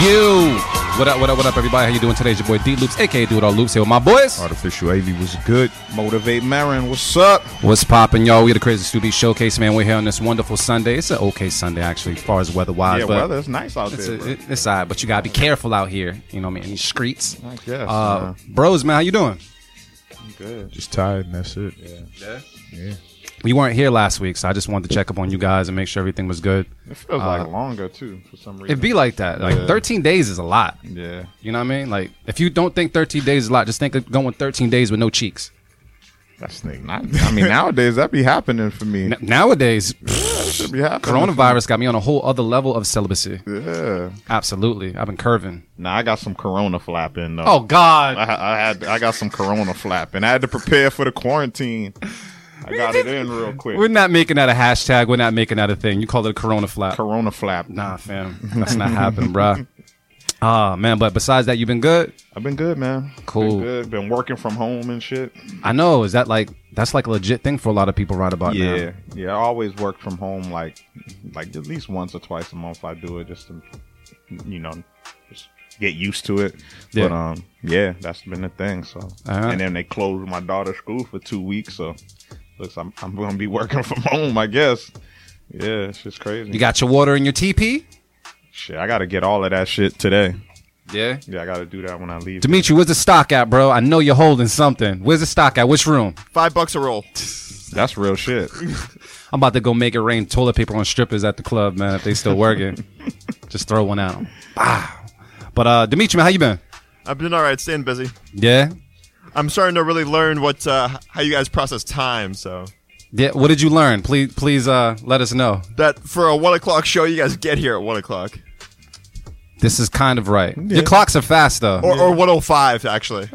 You. What up, what up, what up, everybody? How you doing today? It's your boy D Loops, aka Do It All Loops, here with my boys. Artificial AV was good. Motivate Merren, what's up? What's popping, y'all? We the Crazy Studio Showcase, man. We're here on this wonderful Sunday. It's an okay Sunday, actually, as far as weather-wise. Yeah, but weather is nice out it's, there. a, it, it's all right, but you gotta be careful out here. You know what I mean? In these streets. I guess. Uh, bros, man, how you doing? I'm good. Just tired, and that's it. Yeah. Yeah. Yeah. We weren't here last week, so I just wanted to check up on you guys and make sure everything was good. It feels Uh, like longer too for some reason. It'd be like that. Like Yeah. 13 days is a lot. yeah. You know what I mean? Like if you don't think 13 days is a lot, just think of going 13 days with no cheeks. That's the not, I mean, nowadays that'd be happening for me. N- nowadays, That be happening. coronavirus got me on a whole other level of celibacy. Yeah. Absolutely, I've been curving. Nah, I got some Corona flapping though. Oh God! I, I had I got some Corona flapping. I had to prepare for the quarantine. I got it in real quick. We're not making that a hashtag. We're not making that a thing. You call it a Corona flap. Corona flap. Nah, fam, that's not happening, bruh. Ah, man. But besides that, you've been good. I've been good, man. Cool. Been good. Been working from home and shit. I know. Is that like that's like a legit thing for a lot of people right about now? Yeah, yeah. I always work from home, like like at least once or twice a month. I do it just to, you know, just get used to it. Yeah. But um, yeah, that's been the thing. So, Uh-huh. and then they closed my daughter's school for two weeks. So, looks I'm I'm gonna be working from home, I guess. Yeah, it's just crazy. You got your water in your TP? shit. I got to get all of that shit today. Yeah. Yeah, I got to do that when I leave. Dimitri, where's the stock at, bro? I know you're holding something. Where's the stock at? Which room? Five bucks a roll. That's real shit. I'm about to go make it rain toilet paper on strippers at the club, man. If they still working, just throw one out. Wow. But uh, Dimitri, man, how you been? I've been all right, staying busy. Yeah. I'm starting to really learn what uh, how you guys process time. So Yeah. What did you learn? Please, please, uh, let us know. that for a one o'clock show, you guys get here at one o'clock This is kind of right. Your clocks are fast though. or, or one o five actually.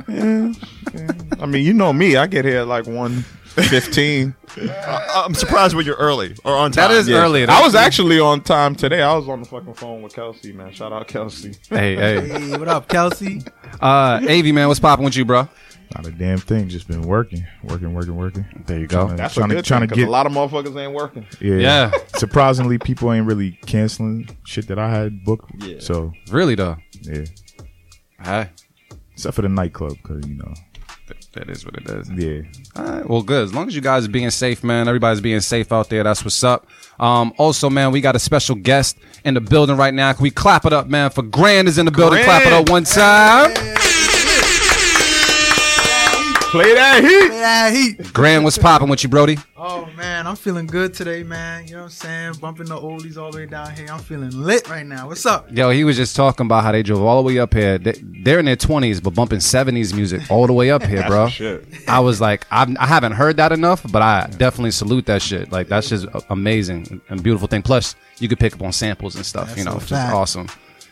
I mean, you know me. I get here at like one fifteen. I- I'm surprised when you're early or on time. That is early. I was actually on time today. I was on the fucking phone with Kelsey, man. Shout out Kelsey. Hey, hey. Hey, what up, Kelsey? Uh, Avi, man, what's popping with you, bro? Not a damn thing. Just been working, working, working, working. There you go. Tryna- That's trying a to trying thing, to 'cause get a lot of motherfuckers ain't working. Yeah. Yeah. Surprisingly, people ain't really canceling shit that I had booked. Yeah. So Really though. yeah, Hey, except for the nightclub, cause you know, that is what it is. yeah. All right, well, good. As long as you guys are being safe, man. Everybody's being safe out there. That's what's up. Um, also, man, we got a special guest in the building right now. Can we clap it up, man? For Grand is in the building. Clap it up one time. Play that heat. Play that heat. Grand, what's popping with you, Brody? Oh man, I'm feeling good today, man. You know what I'm saying? Bumping the oldies all the way down here. I'm feeling lit right now. What's up? Yo, he was just talking about how they drove all the way up here. They, they're in their 20s, but bumping 70s music all the way up here, bro. some shit. I was like, I've, I haven't heard that enough, but I definitely salute that shit. Like, that's just amazing and beautiful thing. Plus, you could pick up on samples and stuff, you know, a which is fact. awesome.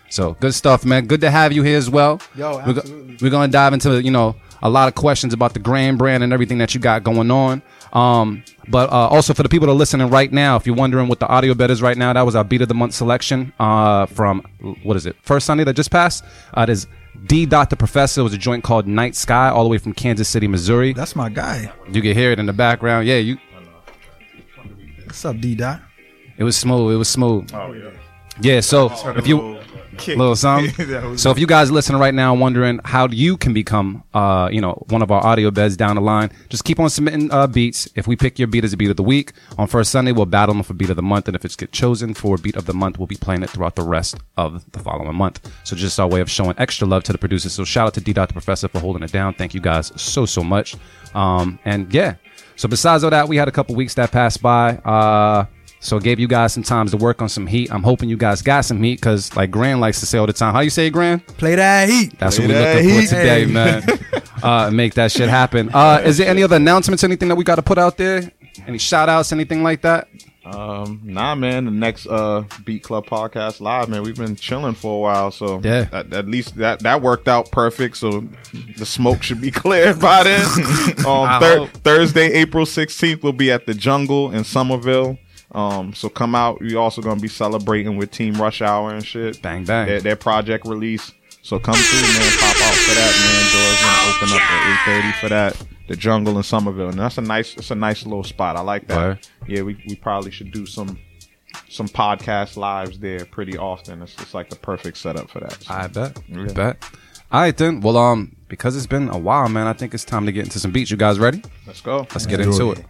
So, good stuff, man. Good to have you here as well. Yo, We're, go- absolutely. we're going to dive into, you know, a lot of questions about the Grand brand and everything that you got going on. Um, but uh, also for the people that are listening right now, if you're wondering what the audio bed is right now, that was our beat of the month selection uh, from what is it? First Sunday that just passed. Uh, it is D. Dot the Professor. It was a joint called Night Sky, all the way from Kansas City, Missouri. That's my guy. You can hear it in the background. Yeah, you. What's up, D Dot? It was smooth. It was smooth. Oh yeah. Yeah. So if you little something. so if you guys listening right now, wondering how you can become, uh, you know, one of our audio beds down the line, just keep on submitting uh, beats. If we pick your beat as a beat of the week on first Sunday, we'll battle them for beat of the month, and if it's get chosen for beat of the month, we'll be playing it throughout the rest of the following month. So just our way of showing extra love to the producers. So shout out to D. Dot the Professor for holding it down. Thank you guys so so much. Um, and yeah. So besides all that, we had a couple weeks that passed by. Uh, So it gave you guys some times to work on some heat. I'm hoping you guys got some heat because, like Grand likes to say all the time, how you say, Grand? Play that heat. That's Play what we're that looking heat. for today, Hey. man. Uh, make that shit happen. Uh, is there any other announcements, anything that we got to put out there? Any shout outs, anything like that? Um, nah, man. The next uh Beat Club podcast live, man. We've been chilling for a while, so Yeah. At, at least that that worked out perfect. So the smoke should be cleared by then. I um, thir- Thursday, April sixteenth, we'll be at the Jungle in Somerville. Um, so come out. We also gonna be celebrating with Team Rush Hour and shit. Bang, bang. Their, their project release. So come through, man. Pop out for that, man. Doors gonna open up at eight thirty for that. The Jungle in Somerville, and that's a nice. It's a nice little spot. I like that. Word. Yeah, we, we probably should do some some podcast lives there pretty often. It's, it's like the perfect setup for that. So, I bet. I Yeah. bet. All right, then. Well, um, because it's been a while, man, I think it's time to get into some beats. You guys ready? let's go. Let's get into it.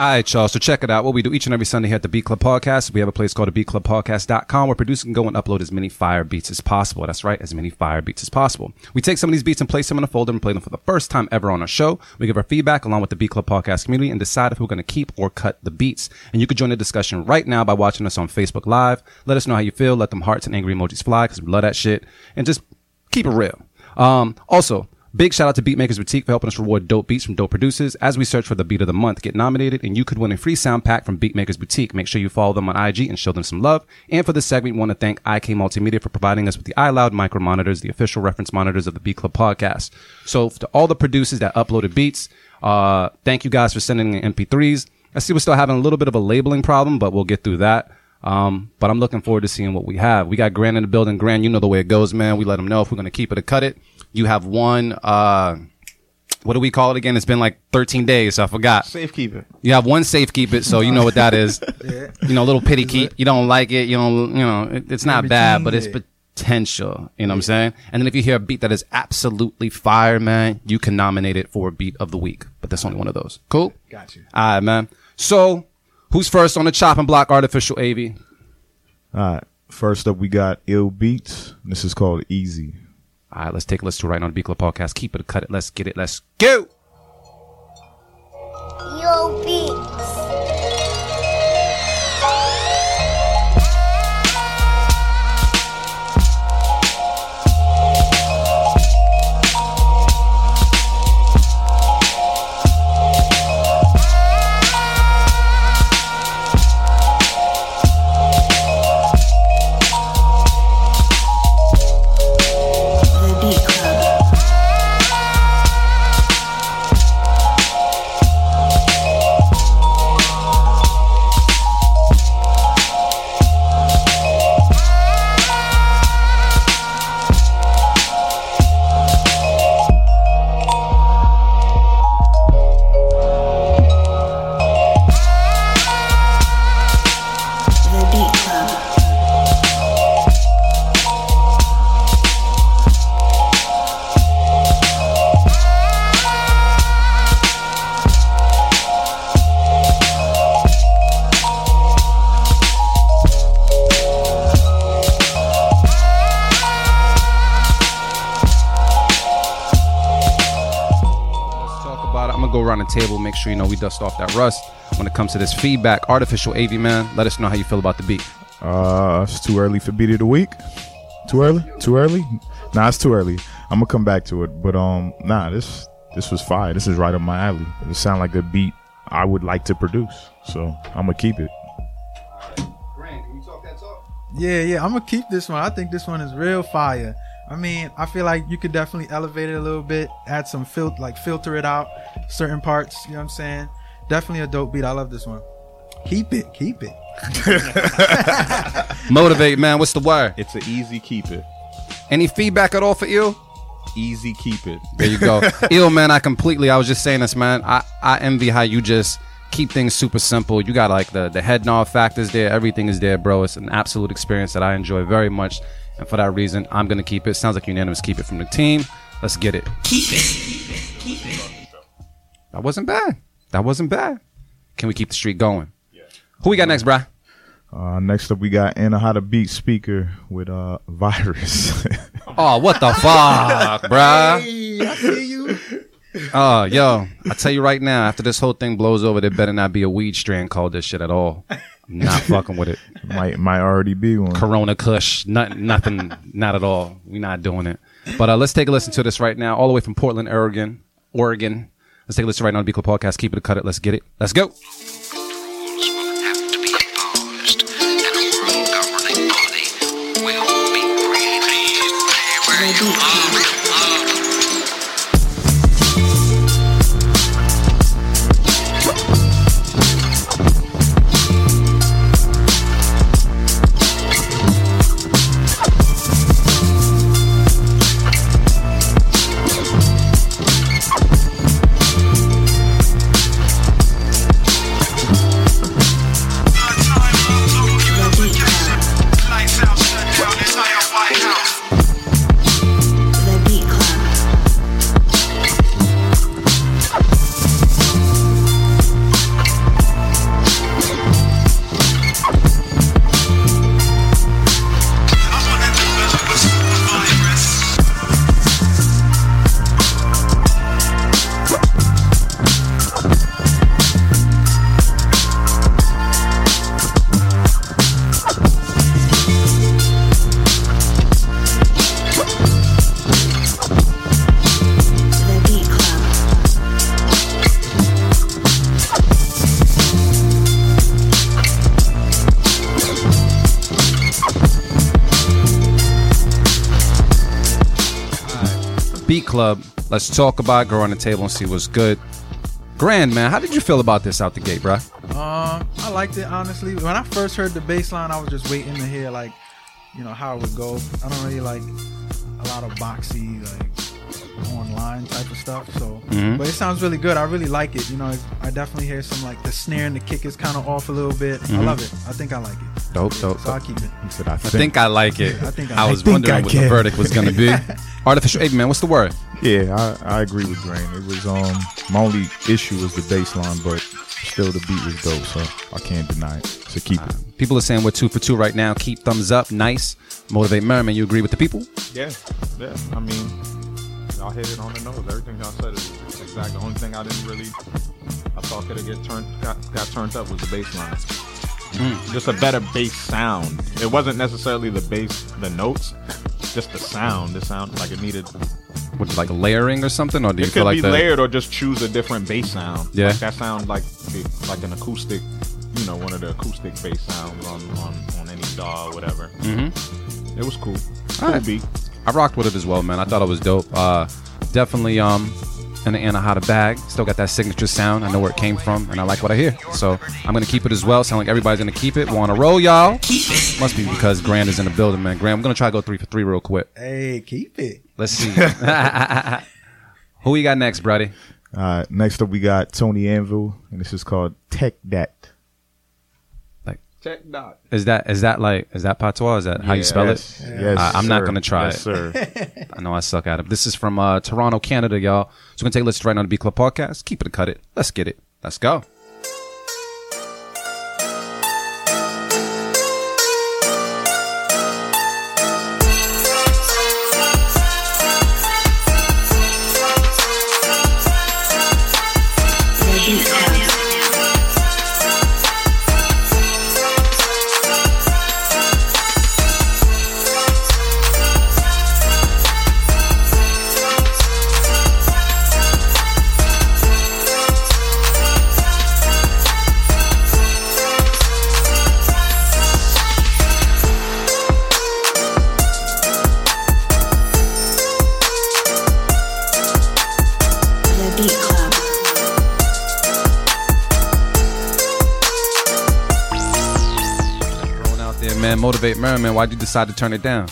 All right, y'all. So check it out. What we do each and every Sunday here at the Beat Club Podcast, we have a place called the beatclubpodcast.com where producers can go and upload as many fire beats as possible. That's right, as many fire beats as possible. We take some of these beats and place them in a folder and play them for the first time ever on our show. We give our feedback along with the Beat Club Podcast community and decide if we're going to keep or cut the beats. And you can join the discussion right now by watching us on Facebook Live. Let us know how you feel. Let them hearts and angry emojis fly because we love that shit. And just keep it real. Um, also, Big shout out to Beatmakers Boutique for helping us reward dope beats from dope producers. As we search for the beat of the month, get nominated, and you could win a free sound pack from Beatmakers Boutique. Make sure you follow them on IG and show them some love. And for this segment, we want to thank IK Multimedia for providing us with the iLoud micro monitors, the official reference monitors of the Beat Club podcast. So to all the producers that uploaded beats, uh, thank you guys for sending in MP3s. I see we're still having a little bit of a labeling problem, but we'll get through that. Um, but I'm looking forward to seeing what we have. We got Grand in the building. Grand, you know the way it goes, man. We let them know if we're going to keep it or cut it. You have one, uh, what do we call it again? It's been like 13 days, so I forgot. Safe keep it. You have one safe keep it, so you know what that is. yeah. You know, a little pity keep. You don't like it. You don't. You know, it, it's not bad, but it's potential. You know what I'm saying? And then if you hear a beat that is absolutely fire, man, you can nominate it for a beat of the week. But that's only one of those. Cool. Got you. All right, man. So, who's first on the chopping block? Artificial AV. All right. First up, we got Ill Beats. This is called Easy. All right, let's take a listen to it right now on the Beat Club podcast. Keep it, cut it. Let's get it. Let's go. Yo Beats. Table, make sure you know we dust off that rust. When it comes to this feedback, artificial AV man, let us know how you feel about the beat. Uh, it's too early for beat of the week. Too early? Too early? Nah, it's too early. I'm gonna come back to it, but um, nah, this this was fire. This is right up my alley. It sound like a beat I would like to produce, so I'm gonna keep it. Yeah, yeah. I'm gonna keep this one. I think this one is real fire. I mean, I feel like you could definitely elevate it a little bit, add some fil like filter it out certain parts. You know what I'm saying? Definitely a dope beat. I love this one. Keep it, keep it. Motivate, man. What's the word? It's an easy keep it. Any feedback at all for you? Easy keep it. There you go. Ill man, I completely. I was just saying this, man. I I envy how you just keep things super simple. You got like the the head nod factors there. Everything is there, bro. It's an absolute experience that I enjoy very much, and for that reason, I'm gonna keep it. Sounds like unanimous keep it from the team. Let's get it. Keep it. Keep it. That wasn't bad. That wasn't bad. Can we keep the streak going? Who we got next, bruh? Uh, next up, we got Anna How to Beat speaker with uh virus. Oh, what the fuck, bruh? I see you. Oh, yo, I tell you right now, after this whole thing blows over, there better not be a weed strand called this shit at all. Not fucking with it. might might already be one. Corona Kush, nothing, nothing, not at all. We're not doing it. But uh, let's take a listen to this right now, all the way from Portland, Oregon. Oregon. Let's take a listen right now to the Beat Club Podcast. Keep it a cut it. Let's get it. Let's go. Let's talk about it, go on the table and see what's good. Grand, man, how did you feel about this out the gate, bruh? Um, I liked it honestly. When I first heard the bass line, I was just waiting to hear like, you know, how it would go. I don't really like a lot of boxy like online type of stuff. So, Mhm. but it sounds really good. I really like it. You know, I definitely hear some like the snare and the kick is kind of off a little bit. I Mhm. love it. I think I like it. Dope, dope, So I'll keep it. He said, I I think. think I like it. I think I- I I was think wondering I what the verdict was going to be. Artificial. Hey, man, what's the word? Yeah, I, I agree with Grand. It was um my only issue was the bass line, but still the beat was dope, so I can't deny it. So keep it. People are saying we're two for two right now. Keep thumbs up. Nice. Motivate Merriman. You agree with the people? Yeah, yeah. I mean, y'all hit it on the nose. Everything y'all said is exact. The only thing I didn't really, I thought could have get turned got, got turned up was the bass line. Just a better bass sound. It wasn't necessarily the bass, the notes, just the sound. The sound like it needed. With like layering or something, or do you feel like. It feel could like be the layered or just choose a different bass sound. Yeah. like that sound like like an acoustic. You know, one of the acoustic bass sounds on on, on any DAW or whatever. Mhm. It was cool. Cool Alright. beat. I rocked with it as well, man. I thought it was dope. Uh, definitely um, an Anna How to bag. Still got that signature sound. I know where it came from, and I like what I hear. So I'm gonna keep it as well. Sound like everybody's gonna keep it. Want to roll, y'all? Keep it. Must be because Grand is in the building, man. Grand, I'm gonna try to go three for three real quick. Hey, keep it. Let's see. Who we got next, Brady? Uh, next up, we got Tony Anvil, and this is called Tech Dat. Check dot. Is that is that like is that patois? Is that how you spell Yes, it? yes, I, I'm not sir. gonna try Yes, it. sir. I know I suck at it. This is from uh, Toronto, Canada, y'all. So we're gonna take a listen right now to Beat Club Podcast. Keep it a cut it. Let's get it. Let's go. Man. Why'd you decide to turn it down?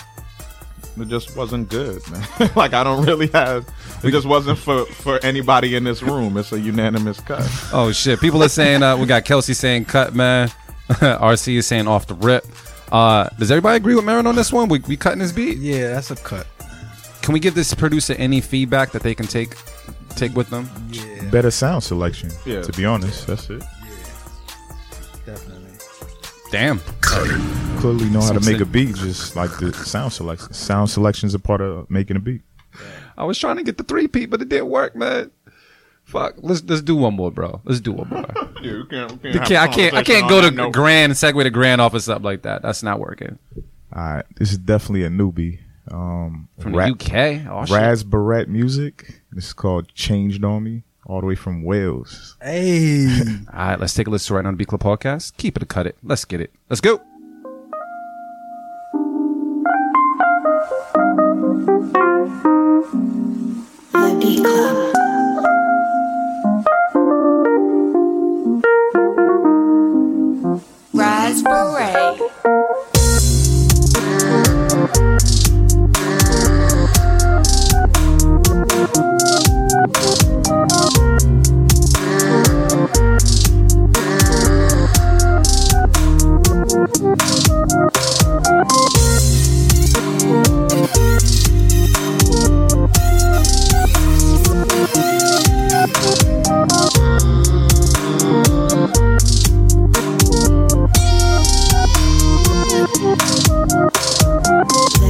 It just wasn't good, man. like I don't really have. It just wasn't for for anybody in this room. It's a unanimous cut. Oh shit! People are saying uh, we got Kelsey saying cut, man. RC is saying off the rip. Uh, does everybody agree with Merren on this one? We we cutting his beat. Yeah, that's a cut. can we give this producer any feedback that they can take take with them? Yeah, Better sound selection. Yeah. To be honest, that's it. Yeah. definitely. Damn. Clearly know how to make a beat, just like the sound selection. Sound selection is a part of making a beat. I was trying to get the three peat, but it didn't work, man. Fuck. Let's let's do one more, bro. Let's do one more. Yeah, we can't, we I can't, can't, I can't, I can't go to that note. grand segue to grand off of something like that. That's not working. All right, this is definitely a newbie. Um, From Ra- the UK. Oh. Raz Barrett music. This is called "Changed on Me," all the way from Wales. Hey, All right, let's take a listen right now on the Beat Club podcast. Keep it or cut it. Let's get it. Let's go. The Beat Club. Raspberry. The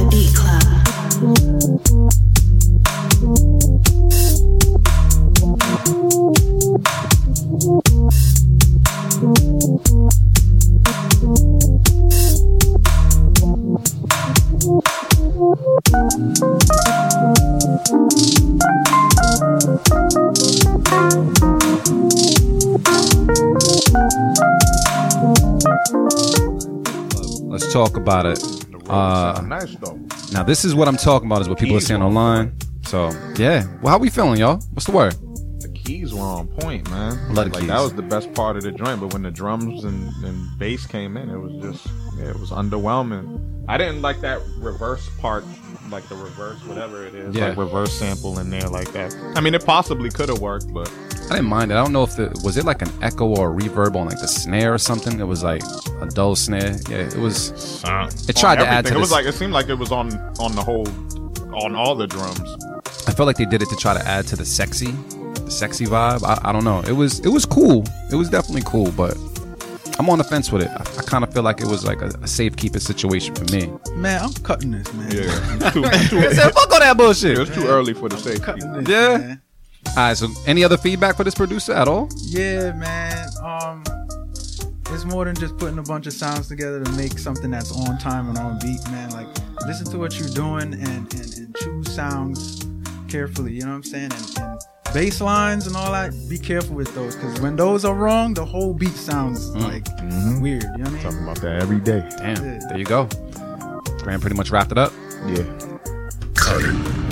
Beat Let's talk about it. Uh, nice though. now, this is what I'm talking about. Is what people are saying online. So yeah. Well, how we feeling, y'all? What's the word? The keys were on point, man. Like keys. that was the best part of the joint. But when the drums and, and bass came in, it was just yeah, it was underwhelming. I didn't like that reverse part, like the reverse whatever it is, Yeah. like reverse sample in there like that. I mean, it possibly could have worked, but I didn't mind it. I don't know if the was it like an echo or a reverb on like the snare or something. It was like a dull snare. Yeah, it was. Uh, it tried to add to everything. It was this- like it seemed like it was on on the whole on all the drums. I felt like they did it to try to add to the sexy, the sexy vibe. I, I don't know. It was it was cool. It was definitely cool, but I'm on the fence with it. I, I kind of feel like it was like a, a safekeeping situation for me. man, I'm cutting this, man. Yeah, it's too, too, I said, fuck all that bullshit. it was too early for the safety. Cutting this, Yeah. man. All right. So, any other feedback for this producer at all? Yeah, man. Um, it's more than just putting a bunch of sounds together to make something that's on time and on beat, man. Like, listen to what you're doing and and, and choose sounds carefully. You know what I'm saying? And, and bass lines and all that. Be careful with those because when those are wrong, the whole beat sounds like weird. You know what I mean? Talking about that every day. Damn. Yeah. There you go. Grand pretty much wrapped it up. Yeah. It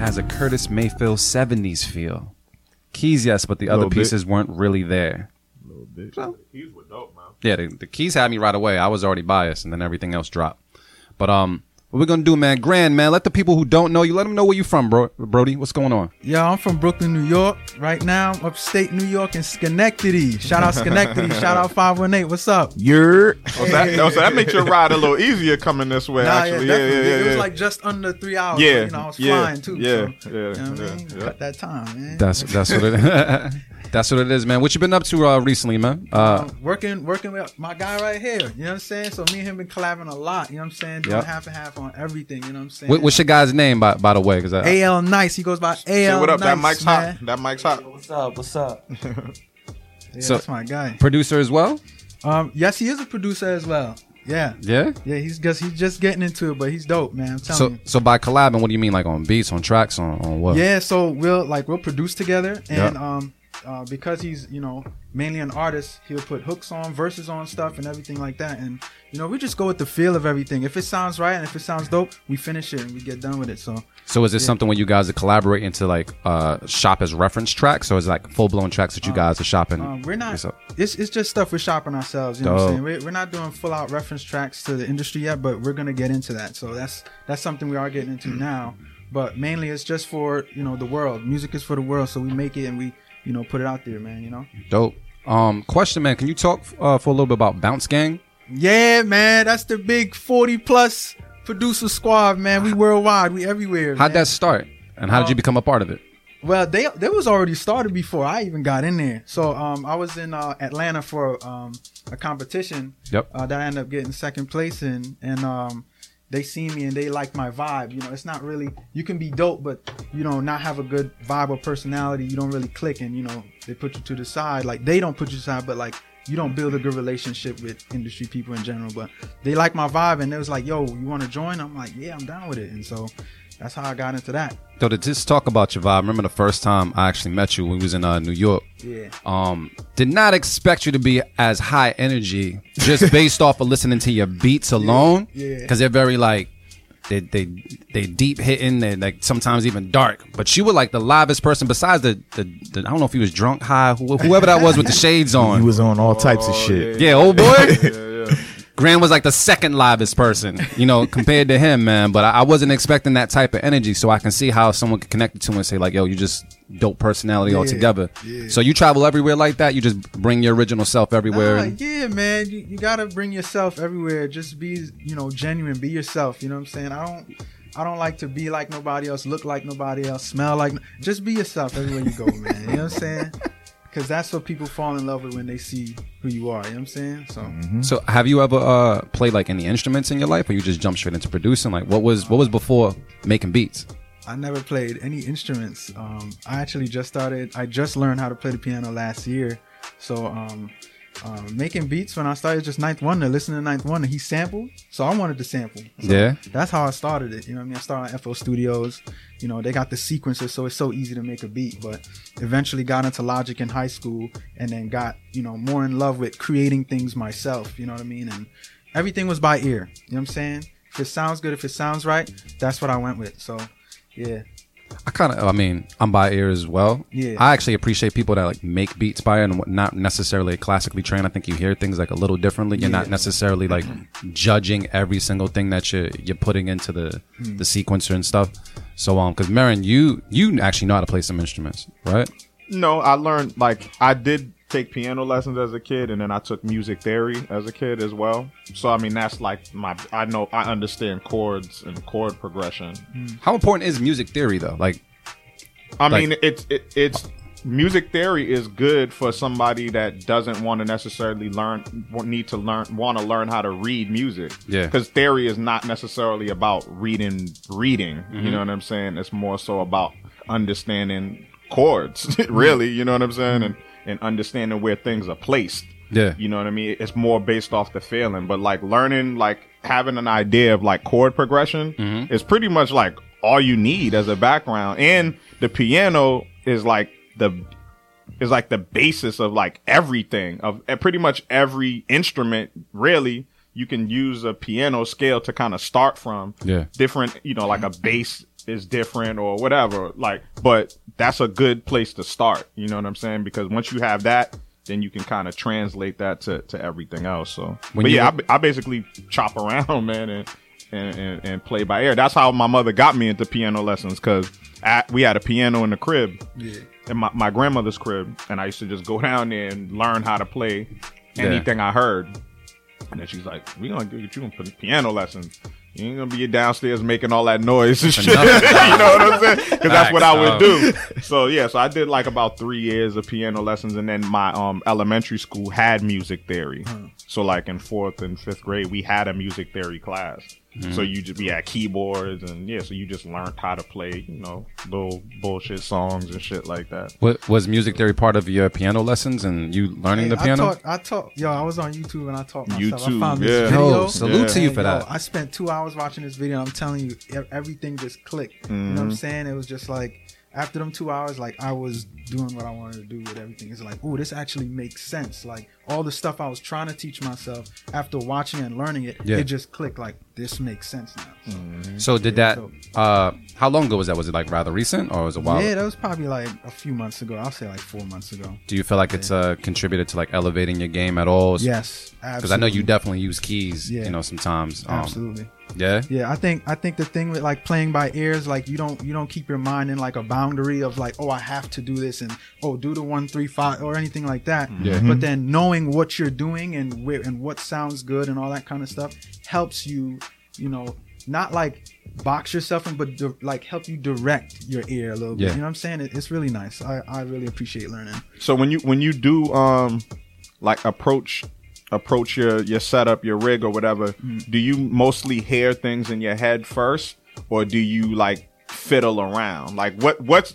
has a Curtis Mayfield 70s feel. Keys, yes, but the other Little bit. pieces weren't really there. Keys were dope, man. Yeah, the, the keys had me right away. I was already biased, and then everything else dropped. But um, what we're gonna do, man? Grand, man. Let the people who don't know you, let them know where you from, bro. Brody, what's going on? Yeah, I'm from Brooklyn, New York. Right now, I'm upstate New York in Schenectady. Shout out Schenectady. Shout out 518. What's up? You're Oh, so that, no, so that makes your ride a little easier coming this way. Nah, actually, yeah, yeah, yeah, yeah, It was like just under three hours. Yeah, but, you know, I was yeah, flying too. yeah, so, yeah, you know what I yeah, mean? yeah. Cut that time, man. That's that's what it. that's what it is, man. What you been up to uh, recently, man? Uh, Um, working, working with my guy right here. You know what I'm saying? So me and him been collabing a lot. You know what I'm saying? Doing Yep. half and half on everything. You know what I'm saying? what, what's your guy's name, by by the way? Because AL Nice. He goes by AL Say what up? Nice, that mic's man. hot. That mic's hot. What's up? What's up? Yeah, So- that's my guy. producer as well. Um, yes, he is a producer as well. Yeah. Yeah. Yeah, he's just he's just getting into it, but he's dope, man. I'm telling So you. so by collabing, what do you mean? Like on beats, on tracks, on on what? Yeah, so we'll like we'll produce together, and Yeah. um, uh, because he's you know mainly an artist, he'll put hooks on, verses on stuff, and everything like that. And you know we just go with the feel of everything. If it sounds right and if it sounds dope, we finish it and we get done with it. So So is this Yeah. something where you guys are collaborating to like uh shop as reference tracks, or is it like full blown tracks that you guys are shopping? um, we're not. yourself? It's, it's just stuff we're shopping ourselves. You know what I'm saying? We're, we're not doing full out reference tracks to the industry yet, but we're gonna get into that. So that's that's something we are getting into now. But mainly it's just for you know the world. Music is for the world, so we make it and we you know put it out there, man. You know. Dope. Um, question, man. Can you talk uh, for a little bit about Bounce Gvng? Yeah, man, that's the big 40 plus producer squad, man. We worldwide. We everywhere. How'd man. that start? And how did you become a part of it? Well, they they was already started before I even got in there. So um, I was in uh, Atlanta for um, a competition. Yep. Uh, that I ended up getting second place in, and um, they see me and they like my vibe. You know, it's not really you can be dope, but you know not have a good vibe or personality. You don't really click, and you know they put you to the side. Like they don't put you to the side, but like you don't build a good relationship with industry people in general. But they like my vibe, and they was like, "Yo, you want to join?" I'm like, "Yeah, I'm down with it." And so that's how I got into that. So to just talk about your vibe, I remember the first time I actually met you when we was in uh, New York. Yeah. Um, did not expect you to be as high energy just based off of listening to your beats alone. Yeah. Because they're very like they they they deep hitting. They like sometimes even dark. But you were like the livest person besides the the, the I don't know if he was drunk, high, whoever that was with the shades on. He was on all types of shit. Yeah, old boy. Grand was like the second livest person, you know, compared to him, man. But I, I wasn't expecting that type of energy, so I can see how someone could connect it to him and say, like, "Yo, you just dope personality altogether." Yeah. So you travel everywhere like that. You just bring your original self everywhere. Nah, yeah, man. You, you gotta bring yourself everywhere. Just be, you know, genuine. Be yourself. You know what I'm saying? I don't, I don't like to be like nobody else, look like nobody else, smell like. Just be yourself everywhere you go, man. You know what I'm saying? Because that's what people fall in love with when they see who you are. You know what I'm saying? So. So have you ever uh, played like any instruments in your life, or you just jump straight into producing? Like, what was what was before making beats? I never played any instruments. Um, I actually just started. I just learned how to play the piano last year. So um, um, making beats when I started just Ninth Wonder, listening to Ninth Wonder, he sampled. So I wanted to sample. So Yeah. that's how I started it. You know what I mean? I started FL Studios. You know, they got the sequences, so it's so easy to make a beat. But eventually got into Logic in high school, and then got you know more in love with creating things myself. You know what I mean? And everything was by ear. You know what I'm saying? If it sounds good, if it sounds right, that's what I went with. So yeah. I kind of, I mean, I'm by ear as well. Yeah. I actually appreciate people that like make beats by ear and not necessarily classically trained. I think you hear things like a little differently. You're not necessarily like judging every single thing that you're you're putting into the Hmm. the sequencer and stuff. So um, because Merren, you you actually know how to play some instruments, right? No, I learned like I did take piano lessons as a kid, and then I took music theory as a kid as well. So I mean, that's like my I know I understand chords and chord progression. How important is music theory though? Like, I Like- mean, it's it, it's music theory is good for somebody that doesn't want to necessarily learn need to learn want to learn how to read music. Yeah. because theory is not necessarily about reading reading. Mm-hmm. You know what I'm saying? It's more so about understanding chords, really. You know what I'm saying? And and understanding where things are placed. Yeah. You know what I mean? It's more based off the feeling, but like learning, like having an idea of like chord progression Mm-hmm. is pretty much like all you need as a background. And the piano is like the is like the basis of like everything of eh, pretty much every instrument. Really, you can use a piano scale to kind of start from. Yeah. Different, you know, like a bass is different or whatever. Like, but that's a good place to start. You know what I'm saying? Because once you have that, then you can kind of translate that to, to everything else. So, When but yeah, I, I basically chop around, man, and, and, and, and play by ear. That's how my mother got me into piano lessons because we had a piano in the crib, in my, my grandmother's crib, and I used to just go down there and learn how to play Yeah. anything I heard. And then she's like, "We're gonna get you some piano lessons. You ain't gonna be downstairs making all that noise and shit. you know what I'm saying? Because that's what I would do. So yeah, so I did like about three years of piano lessons, and then my um elementary school had music theory. So like in fourth and fifth grade, we had a music theory class. So you just be at keyboards and yeah, so you just learned how to play, you know, little bullshit songs and shit like that. what was music theory part of your piano lessons and you learning the piano? I taught, I taught, yo, I was on YouTube and I taught myself. YouTube, I found yeah. this video. Yo, salute to you And, for yo, that. I spent two hours watching this video. I'm telling you, everything just clicked. You know Mm-hmm. what I'm saying? It was just like after them two hours, like I was doing what I wanted to do with everything. It's like, oh, this actually makes sense. Like all the stuff I was trying to teach myself after watching and learning it, Yeah. it just clicked. Like this makes sense now. So, So did that? so- Uh, how long ago was that? Was it like rather recent or was it a while? yeah, that was probably like a few months ago. I'll say like four months ago. Do you feel like it's uh, contributed to like elevating your game at all? Yes, Because I know you definitely use keys. Yeah. You know, sometimes. Um, Absolutely. Yeah. Yeah, I think I think the thing with like playing by ears, like you don't you don't keep your mind in like a boundary of like, oh, I have to do this and oh, do the one three five or anything like that. Yeah. But then knowing what you're doing and where and what sounds good and all that kind of stuff helps you, you know, not like box yourself in, but di- like help you direct your ear a little bit. Yeah. You know what I'm saying? It, it's really nice. I, I really appreciate learning. So when you when you do um like approach approach your your setup, your rig or whatever, Mm. do you mostly hear things in your head first or do you like fiddle around? Like what what's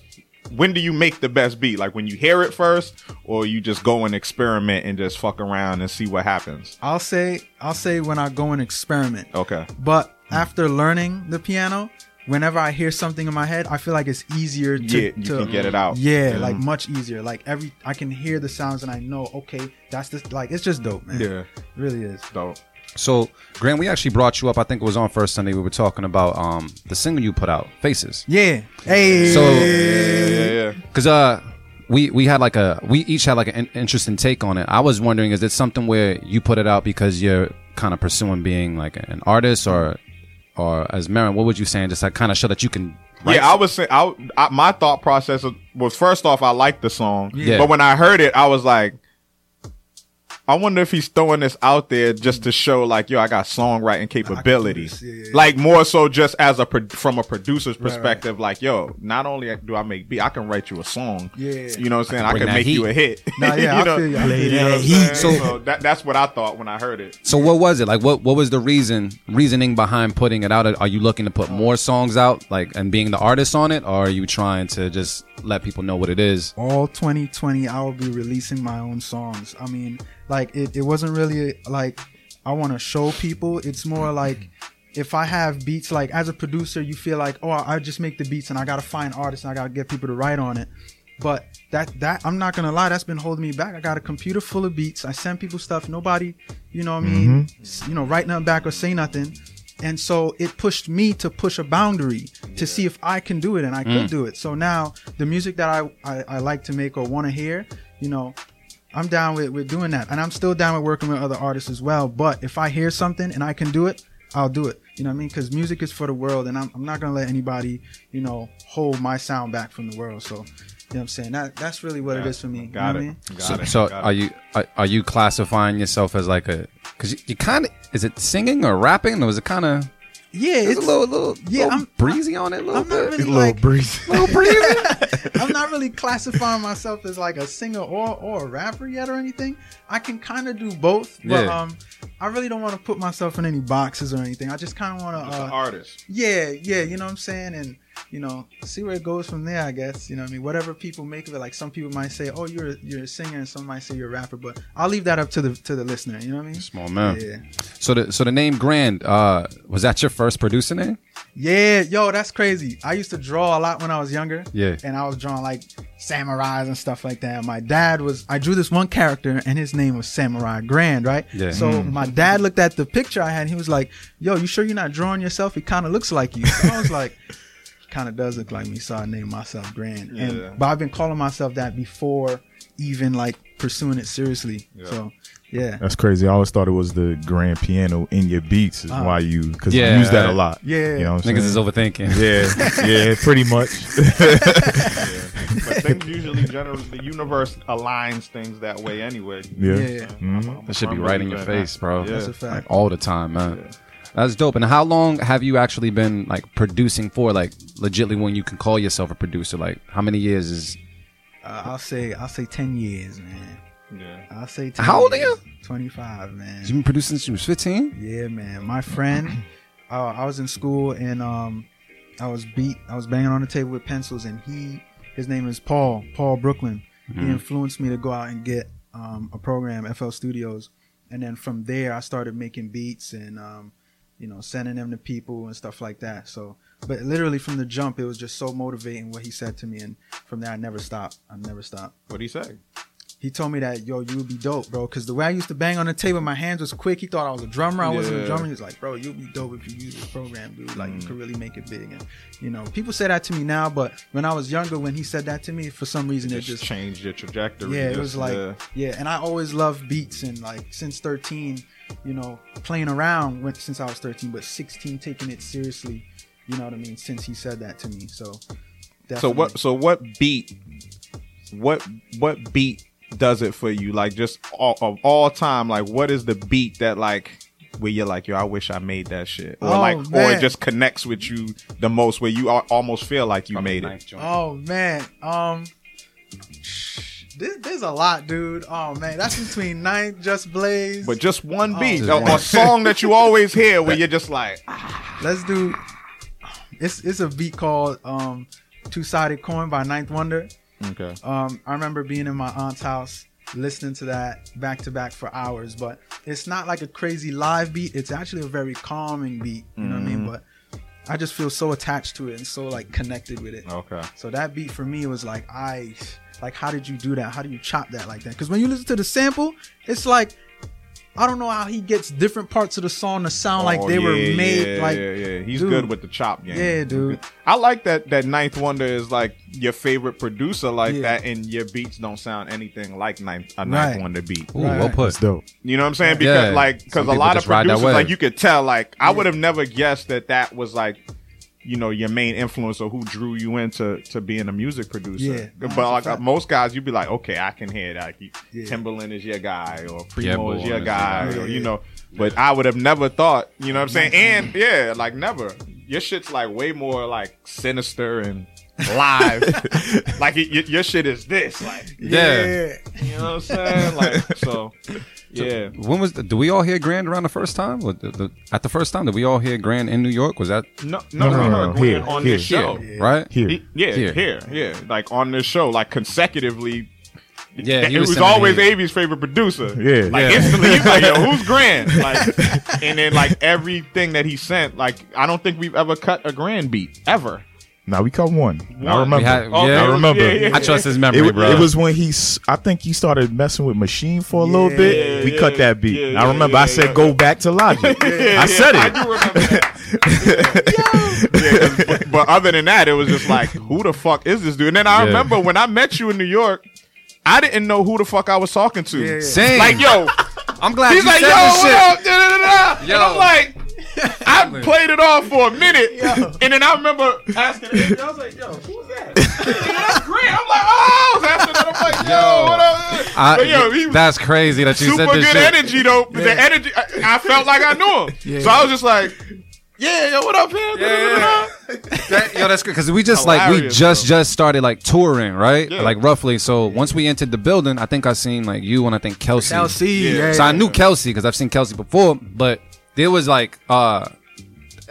when do you make the best beat? Like when you hear it first or you just go and experiment and just fuck around and see what happens? I'll say I'll say when I go and experiment. Okay. But after learning the piano, whenever I hear something in my head, I feel like it's easier to, Yeah, you to can get it out. Yeah, Yeah. like much easier. Like every I can hear the sounds and I know, okay, that's this like it's just dope, man. Yeah. It really is. Dope. So, Grand, we actually brought you up. I think it was on first Sunday. We were talking about um the single you put out, Faces. Yeah. Hey. So, Yeah, yeah. because uh, we we had like a we each had like an interesting take on it. I was wondering, is it something where you put it out because you're kind of pursuing being like an artist, or or as Merren, what would you saying? Just like kind of show that you can. write Yeah, I was saying, I, I, my thought process was first off, I liked the song, Yeah. but when I heard it, I was like, I wonder if he's throwing this out there just to show, like, yo, I got songwriting capabilities, this, yeah, yeah, yeah. like more so just as a pro- from a producer's perspective, like, yo, not only do I make beat, I can write you a song. Yeah. you know what I'm saying? I bring can, that make you a hit. Nah, yeah, I you know, feel you. I feel you you. know Heat. So- So that, that's what I thought when I heard it. So what was it like? What what was the reason reasoning behind putting it out? Are you looking to put more songs out, like and being the artist on it, or are you trying to just let people know what it is? all 2020 i will be releasing my own songs i mean like it, it wasn't really like i want to show people. It's more like if i have beats like as a producer you feel like oh i just make the beats and i gotta find artists and i gotta get people to write on it. But that that i'm not gonna lie that's been holding me back. I got a computer full of beats. I send people stuff. Nobody you know what i mean mm-hmm. s- you know write nothing back or say nothing. And so it pushed me to push a boundary to see if I can do it, and I could mm. do it. So now the music that I, I, I like to make or want to hear, you know, I'm down with, with doing that. And I'm still down with working with other artists as well. But if I hear something and I can do it, I'll do it. You know what I mean? Because music is for the world, and I'm, I'm not going to let anybody, you know, hold my sound back from the world. So, you know what I'm saying? That That's really what it is for me. Got you know it. What I mean? Got So, it. so Got are it. you are, are you classifying yourself as like a because you, you kind of is it singing or rapping or is it kind of Yeah, it's it's a little little yeah, little I'm- breezy on it a little I'm not bit really A little like, breezy. little breezy I'm not really classifying myself as like a singer or or a rapper yet or anything. I can kind of do both, but Yeah. um, I really don't want to put myself in any boxes or anything. I just kind of want Just an to, uh, artist. yeah, yeah, you know what I'm saying, and you know, see where it goes from there. I guess you know, what I mean, whatever people make of it. Like some people might say, "Oh, you're a, you're a singer," and some might say you're a rapper. But I'll leave that up to the to the listener. You know what I mean? small man Yeah. so the so the name Grand uh was that your first producer name Yeah, yo, that's crazy. I used to draw a lot when I was younger. Yeah. And I was drawing like samurais and stuff like that. My dad was I drew this one character and his name was Samurai Grand, right? Yeah. So mm-hmm. my dad looked at the picture I had and he was like, Yo, you sure you're not drawing yourself? It kinda looks like you. So I was like, kinda does look like me, so I named myself Grand. Yeah. And but I've been calling myself that before even like pursuing it seriously. So yeah. That's crazy. I always thought it was the grand piano in your beats is why you because Yeah. you use that a lot. Yeah. you know what I'm niggas is overthinking yeah, yeah, pretty much. But things usually generally the universe aligns things that way anyway. Yeah. Yeah. Mhm. that should be I'm right in your good face bro Yeah. That's a fact. like all the time man That's dope. And how long have you actually been like producing for? Like legitly, when you can call yourself a producer, like how many years is? Uh, I'll say I'll say ten years, man. Yeah. I'll say 10 How old are you? Twenty five, man. You've been producing since you was fifteen. Yeah, man. My friend, uh, I was in school and um, I was beat. I was banging on the table with pencils, and he, his name is Paul, Paul Brooklyn. He influenced me to go out and get um, a program, FL Studios, and then from there I started making beats and um, you know sending them to people and stuff like that. So, but literally from the jump, it was just so motivating what he said to me, and from there I never stopped. I never stopped What'd he say? He told me that yo you would be dope bro because the way i used to bang on the table my hands was quick he thought i was a drummer i wasn't a Yeah. drummer he was like bro you'll be dope if you use this program dude like you could really make it big and you know people say that to me now but when i was younger when he said that to me for some reason it Just, just changed your trajectory. yeah it just, was like uh, yeah and i always loved beats and like since 13 you know playing around since i was 13 but 16 taking it seriously you know what i mean since he said that to me so so what? So what beat? What what beat does it for you? Like just all, of all time. Like what is the beat that like where you're like, yo, I wish I made that shit, or Oh, like, or it just connects with you the most, where you al- almost feel like you made it. Oh man, um, this, there's a lot, dude. Oh man, that's between Ninth, Just Blaze. But just one beat, just a, one. a song that you always hear, where you're just like, Let's do. It's it's a beat called um, Two Sided Coin by Ninth Wonder. Okay, Um, I remember being in my aunt's house listening to that back to back for hours, but it's not like a crazy live beat. It's actually a very calming beat. You know what I mean? But I just feel so attached to it and so like connected with it. okay, So that beat for me was like, I like, how did you do that? How do you chop that like that? Because when you listen to the sample, it's like, I don't know how he gets different parts of the song to sound like Oh, they were made yeah, like. yeah, yeah. He's dude. good with the chop game. Yeah, dude. I like that. That Ninth Wonder is like your favorite producer, like Yeah. that, and your beats don't sound anything like Ninth a Ninth Right. Wonder beat. Ooh, well put. That's dope. You know what I'm saying? Because Yeah. like, because a lot of just ride that producers, like you could tell, like I would have never guessed that that was like, you know, your main influence or who drew you into to being a music producer. Yeah. but like fact. most guys, you'd be like, okay, I can hear that. Like, Yeah. Timbaland is your guy, or Primo Yeah, is your guy, your or guy. you know. But I would have never thought, you know what I'm saying? And yeah, like never. Your shit's like way more like sinister and live. like it, your, your shit is this, like Yeah. you know what I'm saying? Like so, yeah. When was the, do we all hear Grand around the first time? The, the, at the first time, did we all hear Grand in New York? Was that No, no, No, no, we no, no. Gwen Here, on here, this show. right? Here. He- yeah, Here. here. yeah, like on this show, like consecutively. Yeah, he it was was, always me- Avi's favorite producer. Yeah. like Yeah. instantly, he's like, "Yo, who's Grand?" Like, and then like everything that he sent, like I don't think we've ever cut a Grand beat ever. Now we cut one. I remember. We had- Okay, yeah. I remember. yeah, yeah. I trust his It, memory, bro. it was when he, I think he started messing with Maschine for a little Yeah, bit. We yeah, cut that beat. yeah, I remember yeah, I said, yeah. "Go back to Logic." I said I it. do remember that. Yeah, 'cause- but, but other than that, it was just like, who the fuck is this dude? And then I Yeah. remember when I met you in New York, I didn't know who the fuck I was talking to. Yeah, yeah. Same. Like, yo, I'm glad he's you like, said yo, this what shit. up? Da, da, da, da. And Yo. I'm like, I played it off for a minute, and then I remember asking him, I was like, yo, who's that? That's great. I'm like, oh, I was asking that. I'm like, yo, Yo. what up? I- but yo, he was that's crazy that you super said this good shit. energy though. The energy, I, I felt like I knew him. Yeah. So I was just like, yeah, yo, what up, man? Yeah. That- yo, that's good because we just like we just bro. just started like touring, right? Yeah. Like roughly. So once we entered the building, I think I seen like you and I think Kelsey. Kelsey, Yeah. yeah. So I knew Kelsey because I've seen Kelsey before, but there was like uh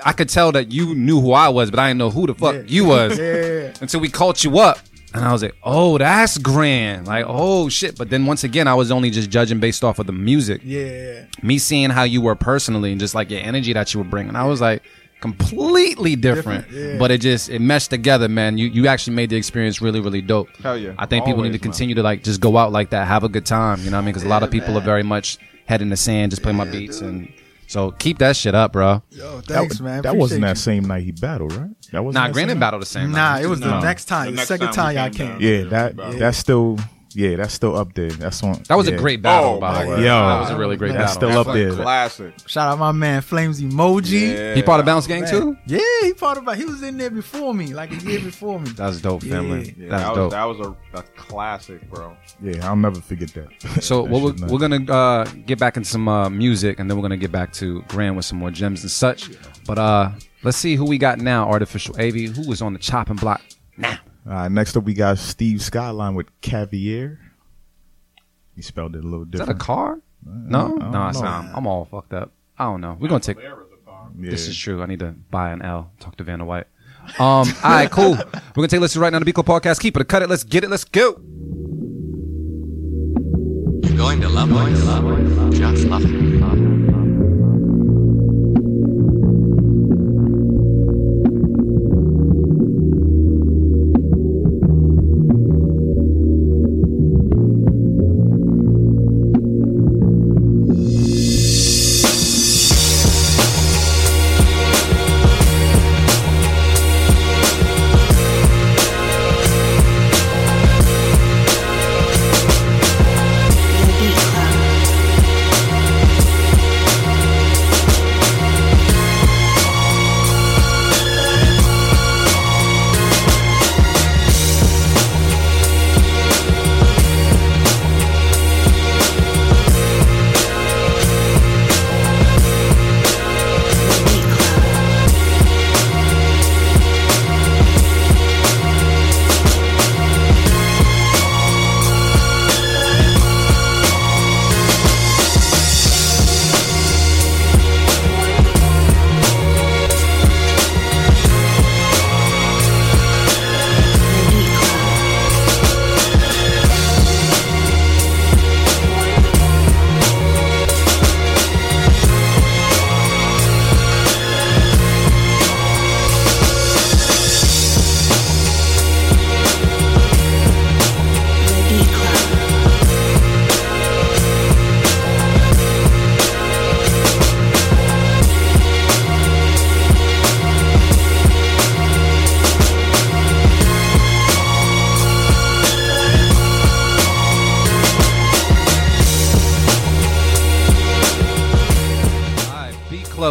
I could tell that you knew who I was, but I didn't know who the fuck Yeah. you was Yeah. until we called you up. And I was like, oh, that's grand. Like, oh shit. But then once again, I was only just judging based off of the music. Yeah. Me seeing how you were personally and just like your energy that you were bringing. I was like, completely different. Different, yeah. But it just, it meshed together, man. You you actually made the experience really, really dope. Hell yeah. I think people need to man. continue to like just go out like that, have a good time. You know what I mean? Because a lot of people man. are very much head in the sand, just play my beats. And so keep that shit up, bro. Yo, That, thanks, man. that wasn't Appreciate that same night he battled, right? That wasn't Nah, that Grand same battle the same. you. night. Nah, it was the next time, The the, next second time time, y'all came came. down. Yeah, that Battle. that's still yeah, that's still up there. That's on. That was yeah. a great battle, Oh, by my the way. God. Yo, that was a really great that's battle. still up That's there. classic. Shout out my man Flames Emoji. Yeah. He part of Bounce Gvng Man. too. Yeah, he part of. He was in there before me, like a year before me. That's dope, family. Yeah, That's that dope. was that was a, a classic, bro. Yeah, I'll never forget that. So That what we're, we're gonna uh, get back in some uh, music, and then we're gonna get back to Grand with some more gems and such. But uh, let's see who we got now. Artificial Av, who is on the chopping block now? All right, next up we got Steve Skyline with Caviar. He spelled it a little different. Is that a car? No, no, it's know. not. I'm all fucked up. I don't know. We're gonna take. Yeah. This is true. I need to buy an L. Talk to Vanna White. Um. all right. Cool. We're gonna take a listen right now to Beat Club Podcast. Keep it, cut it. Let's get it. Let's go. Going to love, going to love, just love it.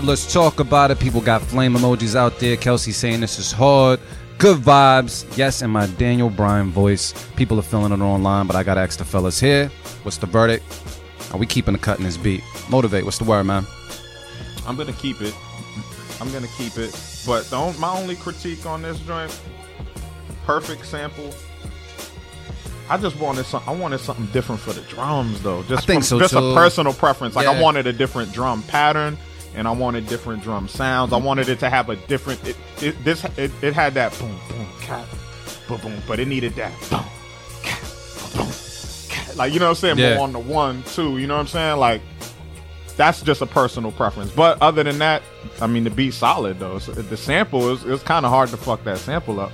Let's talk about it. People got flame emojis out there. Kelsey saying this is hard. Good vibes. Yes, in my Daniel Bryan voice. People are feeling it online, but I gotta ask the fellas here. What's the verdict? Are we keeping the cut in this beat? Motivate. What's the word, man? I'm gonna keep it. I'm gonna keep it. But the my only critique on this joint, perfect sample. I just wanted some. I wanted something different for the drums, though. Just I think from- so, Just too. a personal preference. Like I wanted a different drum pattern, and I wanted different drum sounds. I wanted it to have a different. It, it this it, it had that boom boom cat boom boom, but it needed that boom cat boom cat. Like you know what I'm saying? Yeah. More on the one two. You know what I'm saying? Like that's just a personal preference. But other than that, I mean, the beat's solid though. So the sample is it's kind of hard to fuck that sample up.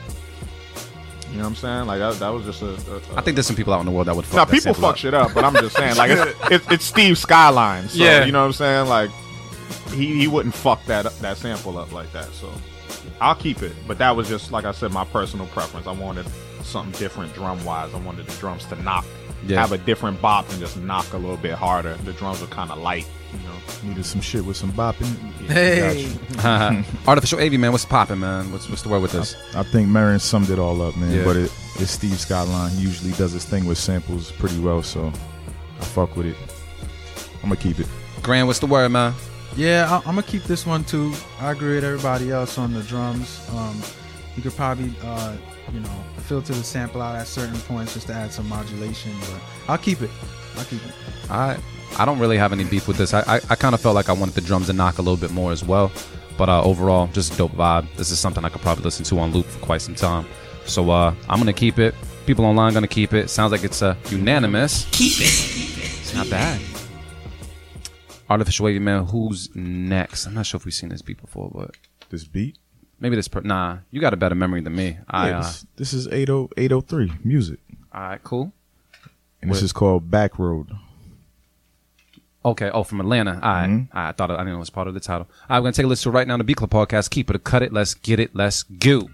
You know what I'm saying? Like that, that was just a. a, a I think there's some people out in the world that would fuck now people fuck up. shit up, but I'm just saying, like it's, it's, it's Steve Skyline. So, Yeah. you know what I'm saying? Like he he wouldn't fuck that that sample up like that. So I'll keep it. But that was just like I said, my personal preference. I wanted something different drum wise. I wanted the drums to knock, Yeah. have a different bop, and just knock a little bit harder. The drums were kind of light. You know. Needed some shit with some bopping. Hey, Artificial AV, man. What's popping, man? What's what's the word with this? I think Merren summed it all up, man. Yeah. But it, it's Steve Skyline. He usually does his thing with samples pretty well, so I fuck with it. I'm gonna keep it. Grand, what's the word, man? Yeah, I, I'm gonna keep this one too. I agree with everybody else on the drums. Um, you could probably, uh, you know, filter the sample out at certain points just to add some modulation. But I'll keep it. I'll keep it. I I don't really have any beef with this. I I, I kind of felt like I wanted the drums to knock a little bit more as well. But uh, overall, just a dope vibe. This is something I could probably listen to on loop for quite some time. So uh, I'm gonna keep it. People online gonna keep it. Sounds like it's uh, unanimous. Keep it. It's not bad. Artificial wavy man. Who's next? I'm not sure if we've seen this beat before, but This beat. maybe this. Per- nah, you got a better memory than me. I. Yeah, Uh, this, this is 80, 803 music, all right, cool. and this What? is called Back Road. Okay. Oh, from Atlanta. Right. Mm-hmm. I thought I didn't know it was part of the title. I'm gonna take a listen to right now. The Beat Club podcast. Keep it cut it. Let's get it. Let's go.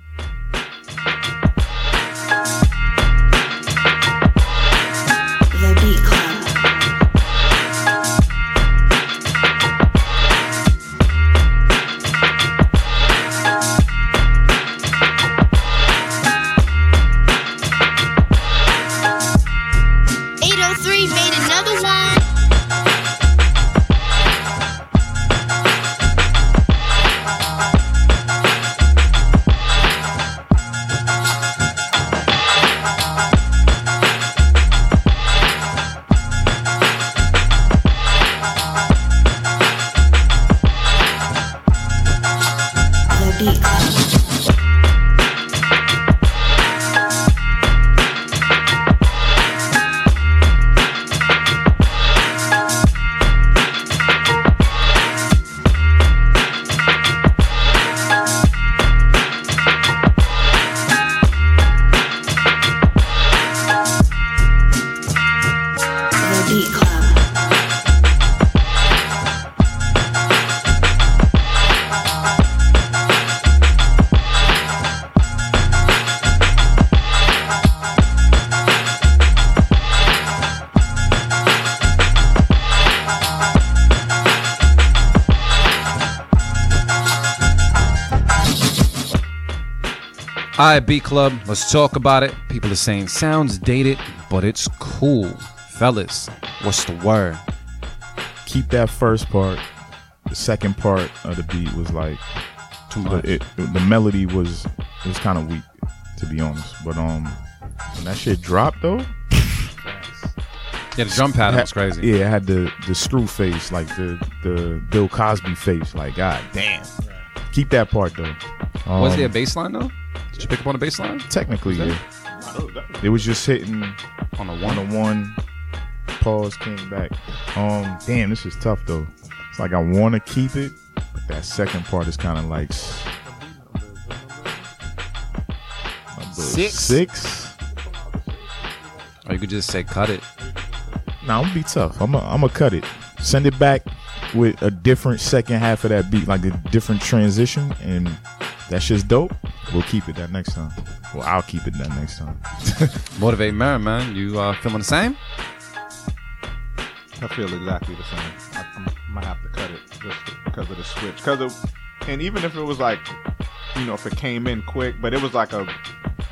Beat Club. Let's talk about it. People are saying sounds dated, but it's cool, fellas. What's the word? Keep that first part. The second part of the beat was like Too the, much. it, the melody was it was kind of weak, to be honest. But um, when that shit dropped though, yeah, the drum pattern was crazy. Yeah, it had the the screw face, like the the Bill Cosby face. Like, god damn. Keep that part though. Um, Was there a bass line though? Did you pick up on the bass line? Technically, Was yeah. It was just hitting On the on one. the one. Pause came back. Um, damn, this is tough though. It's like I want to keep it, but that second part is kind of like Six? Six. Or you could just say cut it. Nah, I'm gonna be tough. I'm gonna I'm gonna cut it. Send it back with a different second half of that beat, like a different transition, and that's just dope. We'll keep it that next time. Well, I'll keep it that next time. Motivate Mary, man. You uh, feeling the same? I feel exactly the same. I, I'm, I might have to cut it. just because of the switch. Because of, and even if it was like, you know, if it came in quick, but it was like a,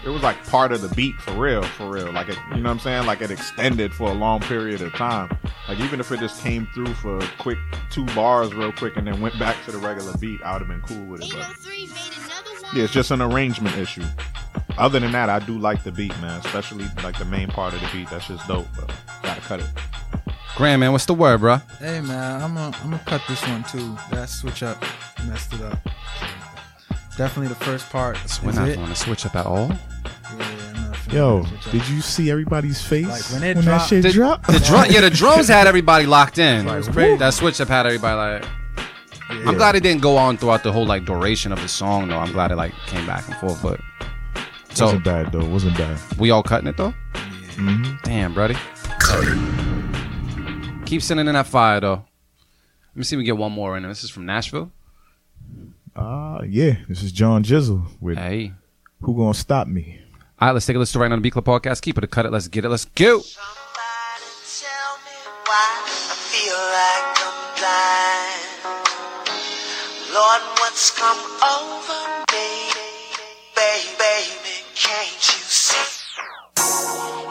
it was like part of the beat for real, for real. Like it, you know what I'm saying? Like it extended for a long period of time. Like even if it just came through for a quick two bars, real quick, and then went back to the regular beat, I would have been cool with it. But 803 made another one. yeah, it's just an arrangement issue. Other than that, I do like the beat, man. Especially like the main part of the beat. That's just dope. But gotta cut it. Grand, man, what's the word, bro? Hey man, I'm gonna I'm gonna cut this one too. That switch up messed it up. Definitely the first part We're is not it. going to switch up at all. Yeah, I'm not Yo, that switch up. did you see everybody's face Like, when it that dropped- shit The, dropped? the drum, yeah, the drums had everybody locked in. It. That switch up had everybody like. Yeah. I'm glad it didn't go on throughout the whole like duration of the song though. I'm glad it like came back and forth. But so wasn't bad though. Wasn't bad. we all cutting it though. Mhm. Damn, buddy. Keep sending in that fire though. Let me see if we get one more in. This is from Nashville. Uh yeah. This is John Jizzle with Hey. Who Gonna Stop Me? All right, let's take a listen to right now on the Beat Club podcast. Keep it a cut it. Let's get it. Let's go. Lord, what's come over me? Baby, baby, can't you see?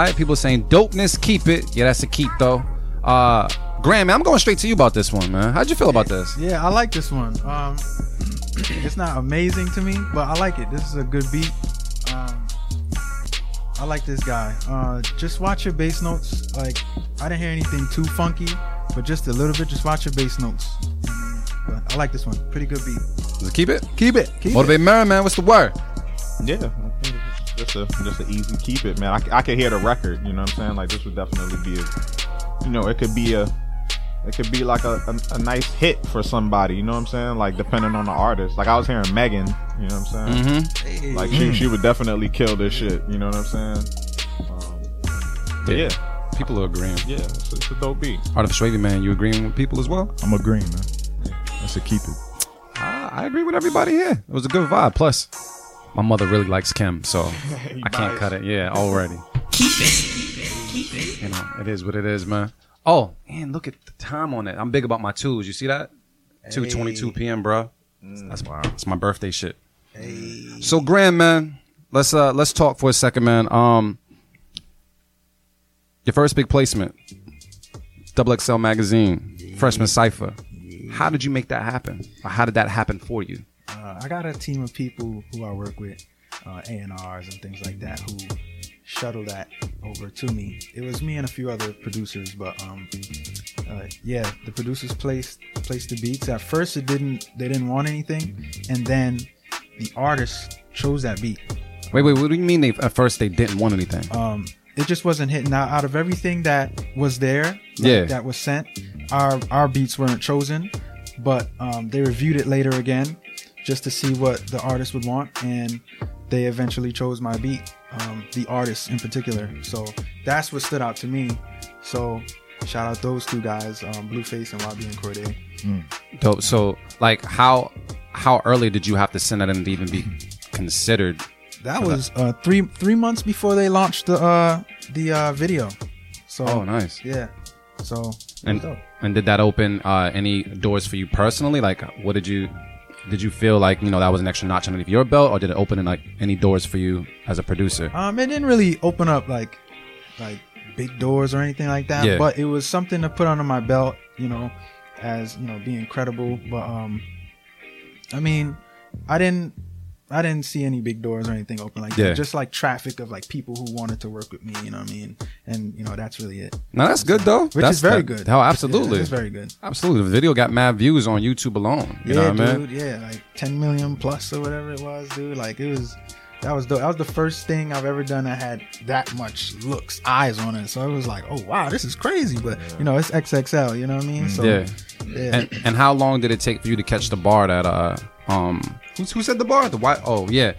Right. People saying dopeness, keep it. Yeah, that's a keep though. Uh, Grand, man, I'm going straight to you about this one, man. How'd you feel about this? Yeah, I like this one. Um, it's not amazing to me, but I like it. This is a good beat. Um, I like this guy. Uh, just watch your bass notes. Like, I didn't hear anything too funky, but just a little bit. Just watch your bass notes. But I like this one. Pretty good beat. Does it keep it? Keep it. Keep Motivate Mary, man. What's the word? Yeah, I think it's just a just an easy keep it, man. I, I could hear the record. You know what I'm saying? Like this would definitely be a, you know, it could be a, it could be like a, a, a nice hit for somebody. You know what I'm saying? Like depending on the artist. Like I was hearing Megan. You know what I'm saying? Mm-hmm. Like she she would definitely kill this shit. You know what I'm saying? Um, but yeah, People are agreeing. yeah, it's, it's a dope beat. Artificial Wavy, man, you agreeing with people as well? I'm agreeing, man. That's a keep it. Uh, I agree with everybody here. It was a good vibe. Plus, my mother really likes Kim, so I can't cut it. Yeah, already. Keep it. Keep it. Keep it. You know, it is what it is, man. Oh, and look at the time on it. I'm big about my twos. You see that? 2:22 p.m., bro. That's wow. That's my birthday shit. So, Grand, man, let's uh let's talk for a second, man. Um, your first big placement, Double XL magazine, freshman cipher. How did you make that happen? Or how did that happen for you? Uh, I got a team of people who I work with, uh, A&Rs and things like that, who shuttle that over to me. It was me and a few other producers, but um, uh, yeah, the producers placed placed the beats. At first, it didn't they didn't want anything, and then the artist chose that beat. Wait, wait. What do you mean? They at first they didn't want anything? Um, it just wasn't hitting. Now, out of everything that was there, like, Yeah. that was sent, our our beats weren't chosen, but um, they reviewed it later again, just to see what the artist would want, and they eventually chose my beat, um, the artist in particular. So that's what stood out to me. So shout out those two guys, um, Blueface and YBN Cordae. Dope. So, like, how how early did you have to send that in to even be considered? That was uh, three three months before they launched the uh, the uh, video. So Oh, nice. yeah. So And and did that open uh, any doors for you personally? Like, what did you did you feel like you know that was an extra notch underneath your belt, or did it open in, like any doors for you as a producer? Um, it didn't really open up like like big doors or anything like that, Yeah. but it was something to put under my belt, you know, as you know, being credible. But um, I mean, I didn't. I didn't see any big doors or anything open like Yeah. that. Just like traffic of like people who wanted to work with me, you know what I mean? And you know, that's really it. No, that's good though. Which that's is very good. Oh, absolutely. It's very good. Absolutely. The video got mad views on YouTube alone. You yeah, know what I mean? dude. Yeah, like 10 million plus or whatever it was, dude. Like it was. That was the that was the first thing I've ever done that had that much looks eyes on it. So it was like, oh wow, this is crazy. But you know, it's XXL. You know what I mean? So yeah. yeah. And and how long did it take for you to catch the bar that uh um who's who said the bar? The Y oh yeah.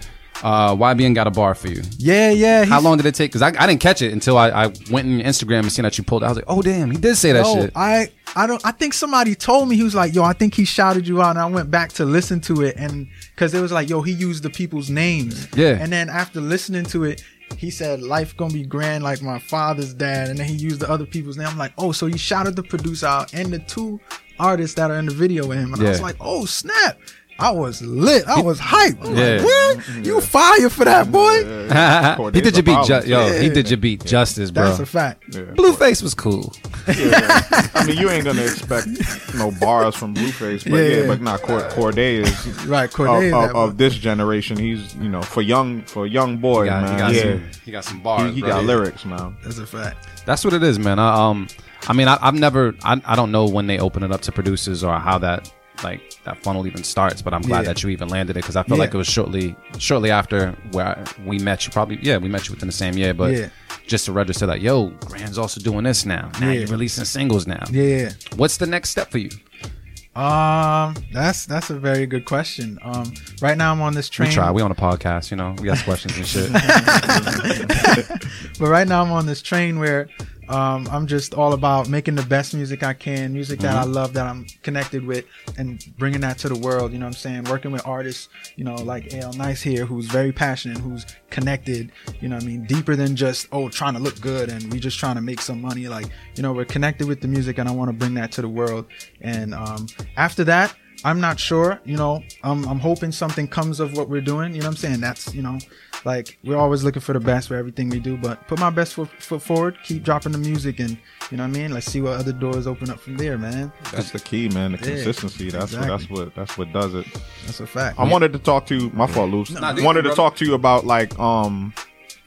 Uh YBN got a bar for you. yeah, yeah. How long did it take? Because I, I didn't catch it until I, I went in Instagram and seen that you pulled. it. I was like, oh damn, he did say that No, shit. I I don't. I think somebody told me he was like, yo, I think he shouted you out, and I went back to listen to it, and because it was like, yo, he used the people's names. Yeah. And then after listening to it, he said, "Life gonna be grand like my father's dad," and then he used the other people's name. I'm like, oh, so he shouted the producer out and the two artists that are in the video with him, and I was Yeah. like, oh snap. I was lit. I was hyped. I'm Yeah. like, what? You fire for that, boy? he did your beat, ju- Cordae's a yo. He did your beat justice, bro. That's a fact. Blueface was cool. I mean, you ain't gonna expect no bars from Blueface, but Yeah, yeah, yeah. but not Cord- Cordae is Right, of, Cordae is of, of this generation. He's you know for young for young boy, He got, man. he got yeah, some, he got some bars. he, he bro. got lyrics, man. That's a fact. That's what it is, man. I, um, I mean, I, I've never, I, I don't know when they open it up to producers or how that, like, that funnel even starts. But I'm glad Yeah. that you even landed it because I feel Yeah. like it was shortly, shortly after where we met you. Probably, yeah, we met you within the same year. But Yeah. just to register that, yo, Grand's also doing this now. Now you're releasing singles now. Yeah. What's the next step for you? Um, that's that's a very good question. Um, right now I'm on this train. We try. We on a podcast, you know. We got questions and shit. but right now I'm on this train where um, I'm just all about making the best music I can, music that I love, that I'm connected with, and bringing that to the world. You know what I'm saying? Working with artists, you know, like AL Nice here, who's very passionate, who's connected. You know what I mean? Deeper than just oh trying to look good and we just trying to make some money. Like you know, we're connected with the music, and I want to bring that to the world. And um, after that. I'm not sure, you know. I'm, I'm hoping something comes of what we're doing. You know what I'm saying? That's, you know, like we're always looking for the best for everything we do. But put my best foot, foot forward, keep dropping the music, and you know what I mean. Let's see what other doors open up from there, man. That's the key, man. The Yeah, consistency. That's what that's what that's what does it. That's a fact. I wanted to talk to you. My fault. Nah, do wanted to talk to you about like um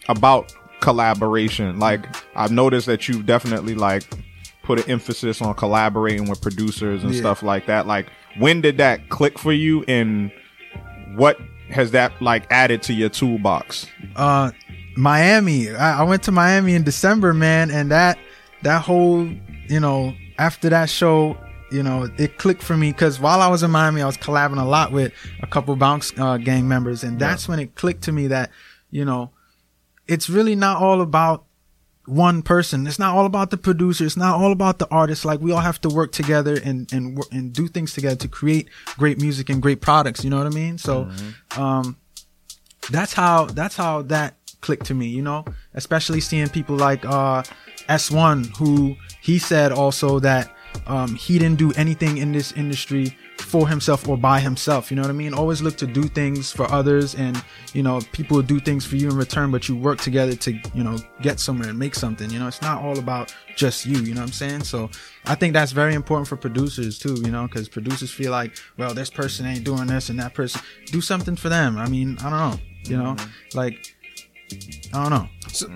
about collaboration. Like I've noticed that you've definitely like put an emphasis on collaborating with producers and Yeah. stuff like that. Like when did that click for you, and what has that like added to your toolbox? uh Miami. I, I went to Miami in December, man, and that that whole you know after that show, you know, it clicked for me because while I was in Miami, I was collabing a lot with a couple bounce uh, gang members, and that's when it clicked to me that you know it's really not all about one person. It's not all about the producer. It's not all about the artist. Like we all have to work together and and and do things together to create great music and great products. You know what I mean? So, um, that's how that's how that clicked to me. You know, especially seeing people like uh, S1, who he said also that um, he didn't do anything in this industry for himself or by himself. You know what I mean? Always look to do things for others, and you know, people do things for you in return, but you work together to you know get somewhere and make something. You know, it's not all about just you. You know what I'm saying? So I think that's very important for producers too. You know, because producers feel like, well, this person ain't doing this, and that person do something for them. I mean, I don't know. You know, like I don't know.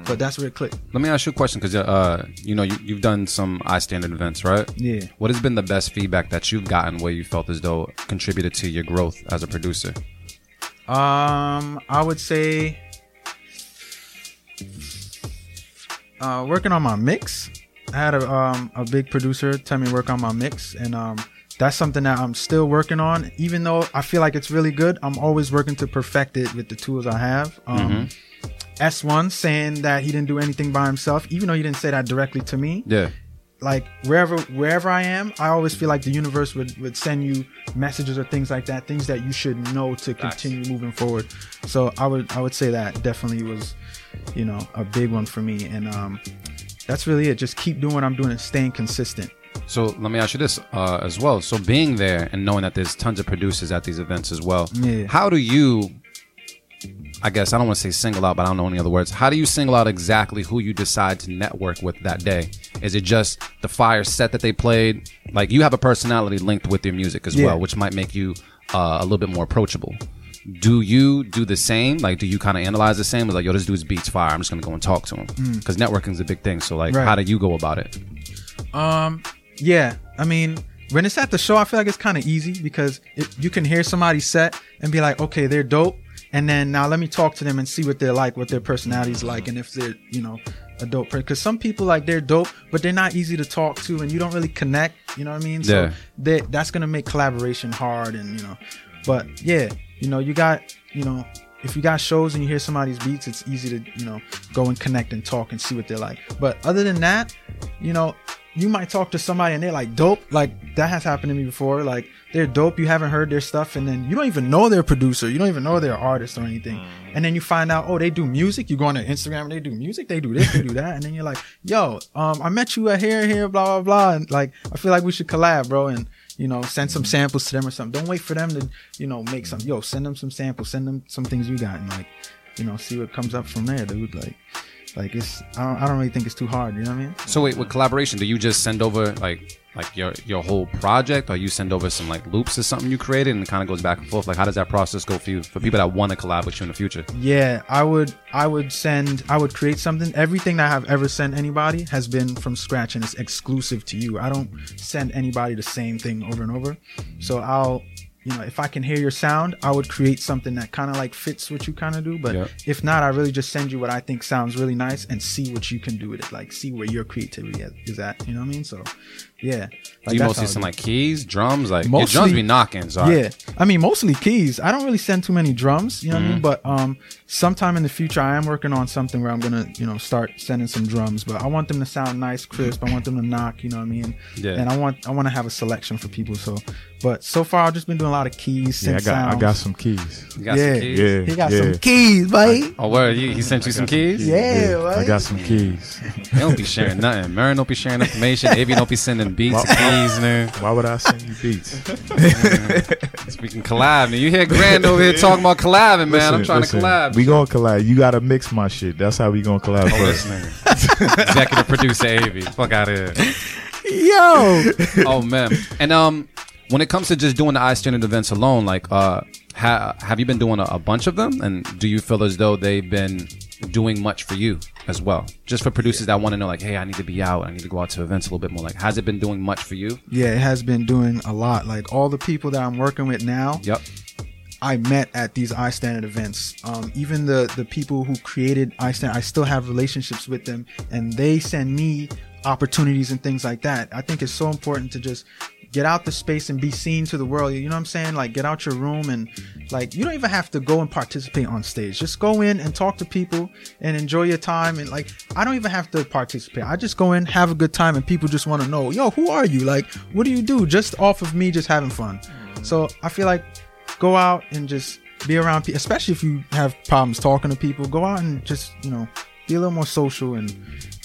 but that's where it clicked. Let me ask you a question because uh, you know you, you've done some iStandard events, right? Yeah. What has been the best feedback that you've gotten where you felt as though it contributed to your growth as a producer? Um, I would say uh, working on my mix. I had a um a big producer tell me to work on my mix, and um that's something that I'm still working on. Even though I feel like it's really good, I'm always working to perfect it with the tools I have. Um, S1 saying that he didn't do anything by himself, even though he didn't say that directly to me. Yeah. like wherever wherever I am, I always feel like the universe would would send you messages or things like that, things that you should know to continue moving forward. So I would I would say that definitely was, you know, a big one for me, and um, that's really it. Just keep doing what I'm doing and staying consistent. So let me ask you this uh, as well. So being there and knowing that there's tons of producers at these events as well, Yeah. how do you? I guess I don't want to say single out, but I don't know any other words. How do you single out exactly who you decide to network with that day? Is it just the fire set that they played? Like you have a personality linked with your music as Yeah. well, which might make you uh, a little bit more approachable. Do you do the same? Like, do you kind of analyze the same? It's like, yo, this dude's beats fire. I'm just gonna go and talk to him because networking is a big thing. So, like, Mm. Right. how do you go about it? Um, yeah, I mean, when it's at the show, I feel like it's kind of easy because it, you can hear somebody set and be like, okay, they're dope, and then now let me talk to them and see what they're like, what their personality's like, and if they're, you know, a dope person. Because some people like they're dope, but they're not easy to talk to, and you don't really connect. You know what I mean? So Yeah. they, that's gonna make collaboration hard, and you know, but yeah, you know, you got, you know. If you got shows and you hear somebody's beats, it's easy to, you know, go and connect and talk and see what they're like. But other than that, you know, you might talk to somebody and they're like dope. Like that has happened to me before. Like they're dope. You haven't heard their stuff, and then you don't even know they're producer. You don't even know they're artist or anything. And then you find out, oh, they do music. You go on their Instagram and they do music. They do this, they do that, and then you're like, yo, um, I met you at here, here, blah blah blah, and like I feel like we should collab, bro, and. You know, send some mm-hmm. samples to them or something. Don't wait for them to, you know, make some. Yo, send them some samples. Send them some things you got, and like, you know, see what comes up from there, dude. Like, like it's. I don't, I don't really think it's too hard. You know what I mean? So wait, with collaboration, do you just send over like like your your whole project, or you send over some like loops or something you created, and it kind of goes back and forth? Like, how does that process go for you for people that want to collab with you in the future? Yeah, I would I would send I would create something. Everything that I have ever sent anybody has been from scratch and it's exclusive to you. I don't send anybody the same thing over and over. So I'll you know, if I can hear your sound, I would create something that kind of like fits what you kind of do. But Yeah. if not, I really just send you what I think sounds really nice and see what you can do with it. Like see where your creativity is- is at. You know what I mean? So, yeah. Do Like, you that's mostly how send like keys, drums? Like your drums be knocking. So Yeah, I mean mostly keys. I don't really send too many drums, you know what Mm-hmm. I mean. But um, sometime in the future, I am working on something where I'm gonna, you know, start sending some drums. But I want them to sound nice, crisp. I want them to knock, you know what I mean. Yeah. And I want I want to have a selection for people. So, but so far I've just been doing a lot of keys. Yeah, I synth got I got some keys. You got yeah, some keys? Yeah, he got yeah. some keys, buddy. Oh, where he, he sent you some keys? Yeah, yeah. I got some keys. They don't be sharing nothing. Murray don't be sharing information. Avy don't be sending beats, keys, man. Why would I send you beats? We can collab. Man. You hear Grand over here talking about collabing, man. I'm trying listen, to collab. We gonna collab. You gotta mix my shit. That's how we gonna collab Oh, first. nigga. Executive producer Avy. Fuck out of here. Yo, oh man and um when it comes to just doing the iStandard events alone like uh ha- have you been doing a, a bunch of them and do you feel as though they've been doing much for you as well just for producers that want to know like hey i need to be out i need to go out to events a little bit more like has it been doing much for you yeah, it has been doing a lot. Like all the people that I'm working with now, yep I met at these iStandard events. Um, even the the people who created iStandard, I still have relationships with them, and they send me opportunities and things like that. I think it's so important to just get out the space and be seen to the world. You know what I'm saying? Like get out your room and like you don't even have to go and participate on stage. Just go in and talk to people and enjoy your time. And like I don't even have to participate. I just go in, have a good time, and people just want to know, yo, who are you? Like, what do you do? Just off of me just having fun. So I feel like go out and just be around people, especially if you have problems talking to people. Go out and just you know be a little more social, and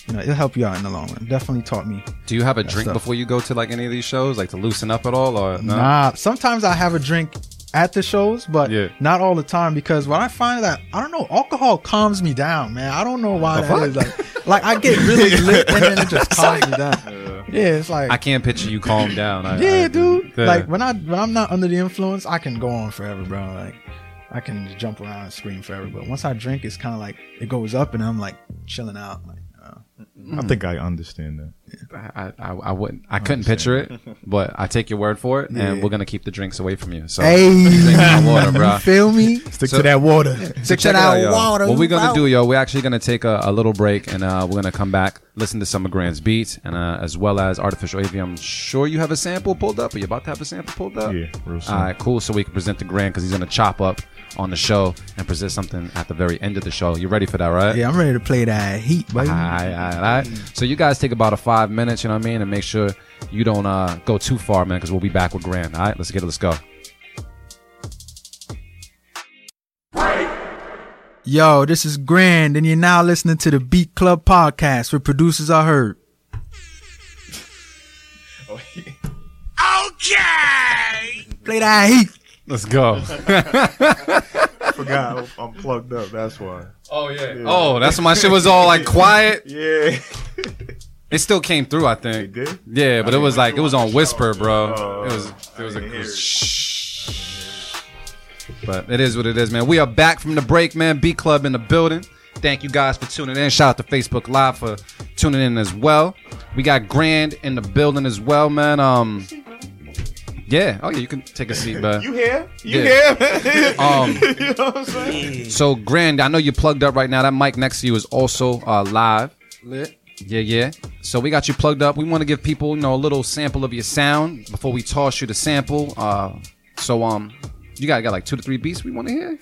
you know it'll help you out in the long run. Definitely taught me. do you have a drink stuff. before you go to like any of these shows like to loosen up at all or no? Nah, sometimes I have a drink at the shows, but Yeah. not all the time because what I find that I don't know, alcohol calms me down, man. I don't know why that is. Like, like I get really lit and then it just calms me down. Yeah, it's like i can't picture you calm down I, yeah, I- dude. Yeah. Like when I when I'm not under the influence, I can go on forever, bro. Like I can jump around and scream forever. But once I drink, it's kind of like it goes up, and I'm like chilling out. Like, I think I understand that. I, I, I wouldn't I couldn't picture it, but I take your word for it, and we're gonna keep the drinks away from you. So hey, my water, bro. you feel me? Stick So- to that water. Stick check to it out, that water. What we're gonna do, yo? We're actually gonna take a, a little break, and uh, we're gonna come back, listen to some of Grand's beats, and uh, as well as artificial AV. I'm sure you have a sample pulled up. Are you about to have a sample pulled up? Yeah, real soon. All right, cool. So we can present to Grant because he's gonna chop up on the show and present something at the very end of the show. You ready for that, right? Yeah, I'm ready to play that heat, baby. All right, all right, all right. So you guys take about a five minutes, you know what I mean, and make sure you don't uh, go too far, man, because we'll be back with Grand. All right, let's get it. Let's go. Yo, this is Grand, and you're now listening to the Beat Club podcast where producers are heard. Okay. Play that heat. Let's go. forgot I'm plugged up. That's why. oh yeah. Oh, that's when my shit was all like quiet. Yeah. It still came through, I think. It did? Yeah, but it was like it was on whisper, bro. Oh, it was it was I a didn't hear it. shh. But it is what it is, man. We are back from the break, man. Beat Club in the building. Thank you guys for tuning in. Shout out to Facebook Live for tuning in as well. We got Grand in the building as well, man. Um, yeah. Oh yeah, you can take a seat, man. You here? You Yeah. here? Um, you know what I'm saying? so Grand, I know you're plugged up right now. That mic next to you is also uh, live. Lit. Yeah, yeah. So we got you plugged up. We want to give people, you know, a little sample of your sound before we toss you the sample. Uh, so um, you got got like two to three beats we want to hear.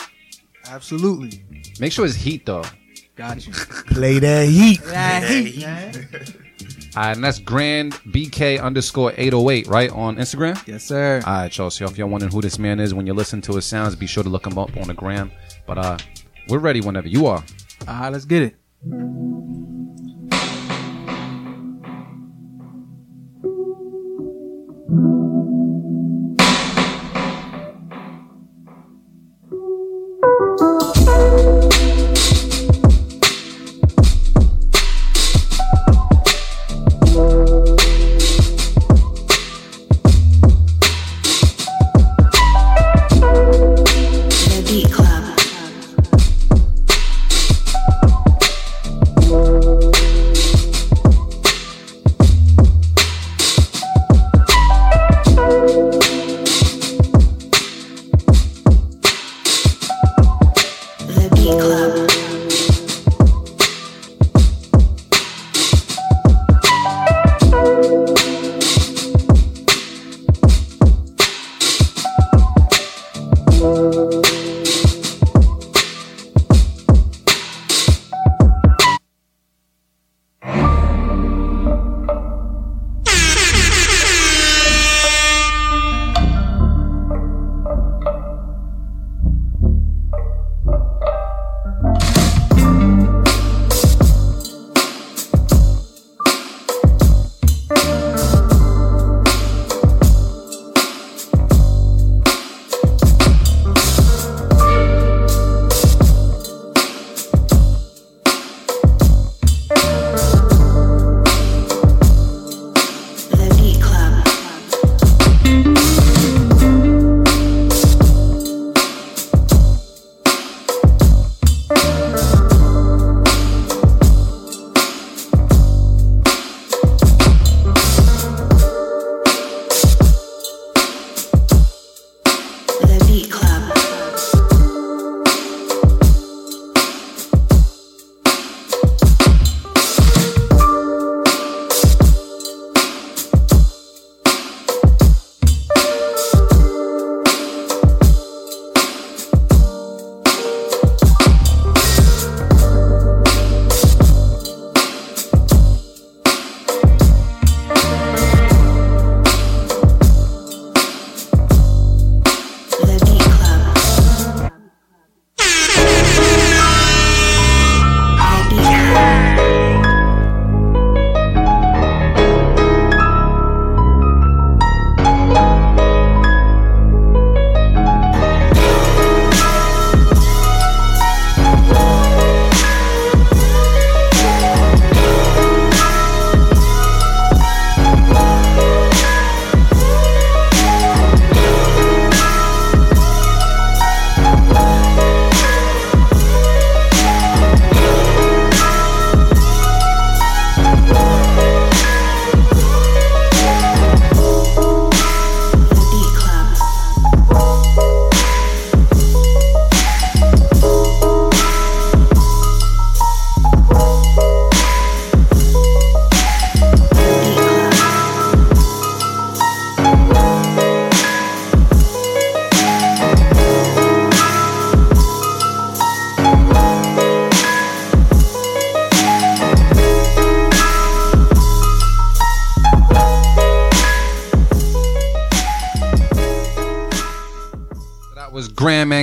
Absolutely. Make sure it's heat though. Got you. Play that heat. that heat, man. All right, and that's Grand BK underscore eight oh eight right on Instagram. Yes, sir. All right, y'all. So if y'all wondering who this man is when you listen to his sounds, be sure to look him up on the gram. But uh, we're ready whenever you are. All right, let's get it.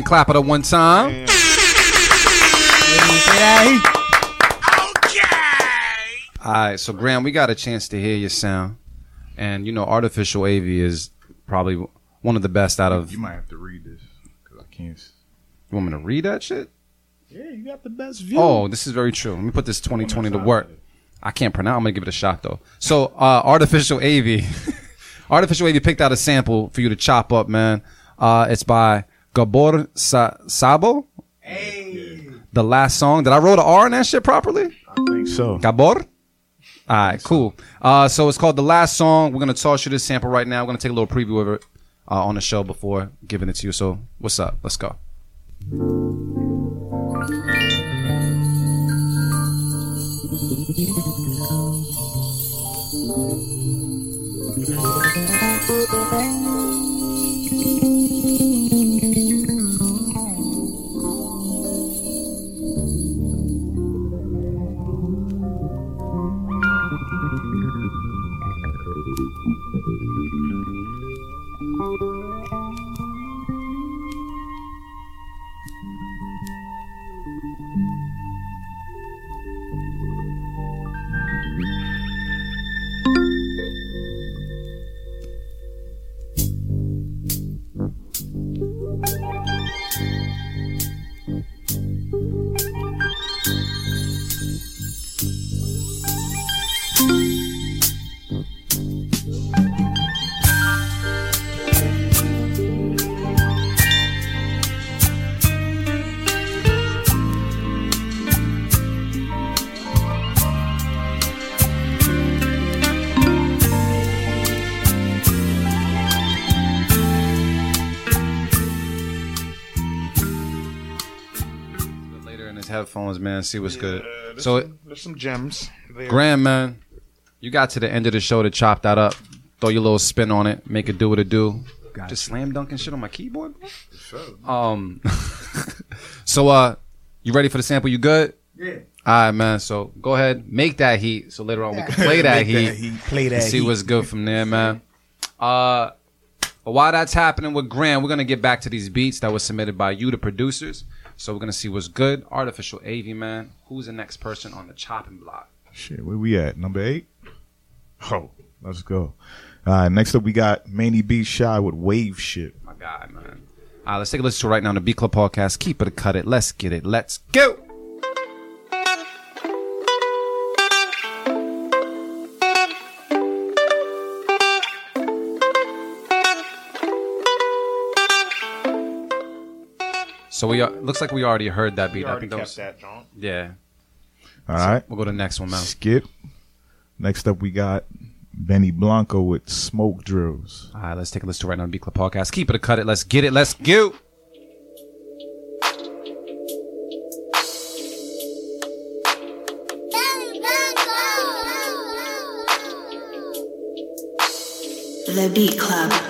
Clap it up one time. Okay. All right, so Grand, we got a chance to hear your sound, and you know, artificial AV is probably one of the best out of. You might have to read this because I can't. You want me to read that shit? Yeah, you got the best view. Oh, this is very true. Let me put this 2020 to work. I can't pronounce. I'm gonna give it a shot though. So, uh, artificial AV, artificial AV picked out a sample for you to chop up, man. Uh, it's by Gabor Sa- Szabo. The last song. Did I wrote an R in that shit properly? I think so. Gabor. All right, cool. Uh, so it's called the last song. We're gonna toss you this sample right now. We're gonna take a little preview of it uh, on the show before giving it to you. So, what's up? Let's go. Later in his headphones, man. See what's good. So, there's some gems. There. Grand, man, you got to the end of the show to chop that up, throw your little spin on it, make it do what it do. Just slam dunking shit on my keyboard. bro? Um. so, uh, you ready for the sample? You good? Yeah. All right, man. So go ahead, make that heat. So later on we can play that heat. Play that. see heat. what's good from there, man. Uh, while that's happening with Grand, we're gonna get back to these beats that were submitted by you, the producers. So we're gonna see what's good. Artificial AV, man. Who's the next person on the chopping block? Shit, where we at? Number eight? Oh, let's go. All right, next up we got Manny B. Shy with Wave Shit. My God, man. All right, let's take a listen to it right now on the Beat Club podcast. Keep it, cut it. Let's get it. Let's go. So we are, looks like we already heard that beat. I think that was John. yeah. All right, We'll go to the next one, man. skip. Next up we got Benny Blanco with Smoke Drills. All right, let's take a listen to right now on the Beat Club podcast. Keep it, a cut it. Let's get it. Let's go. The Beat Club.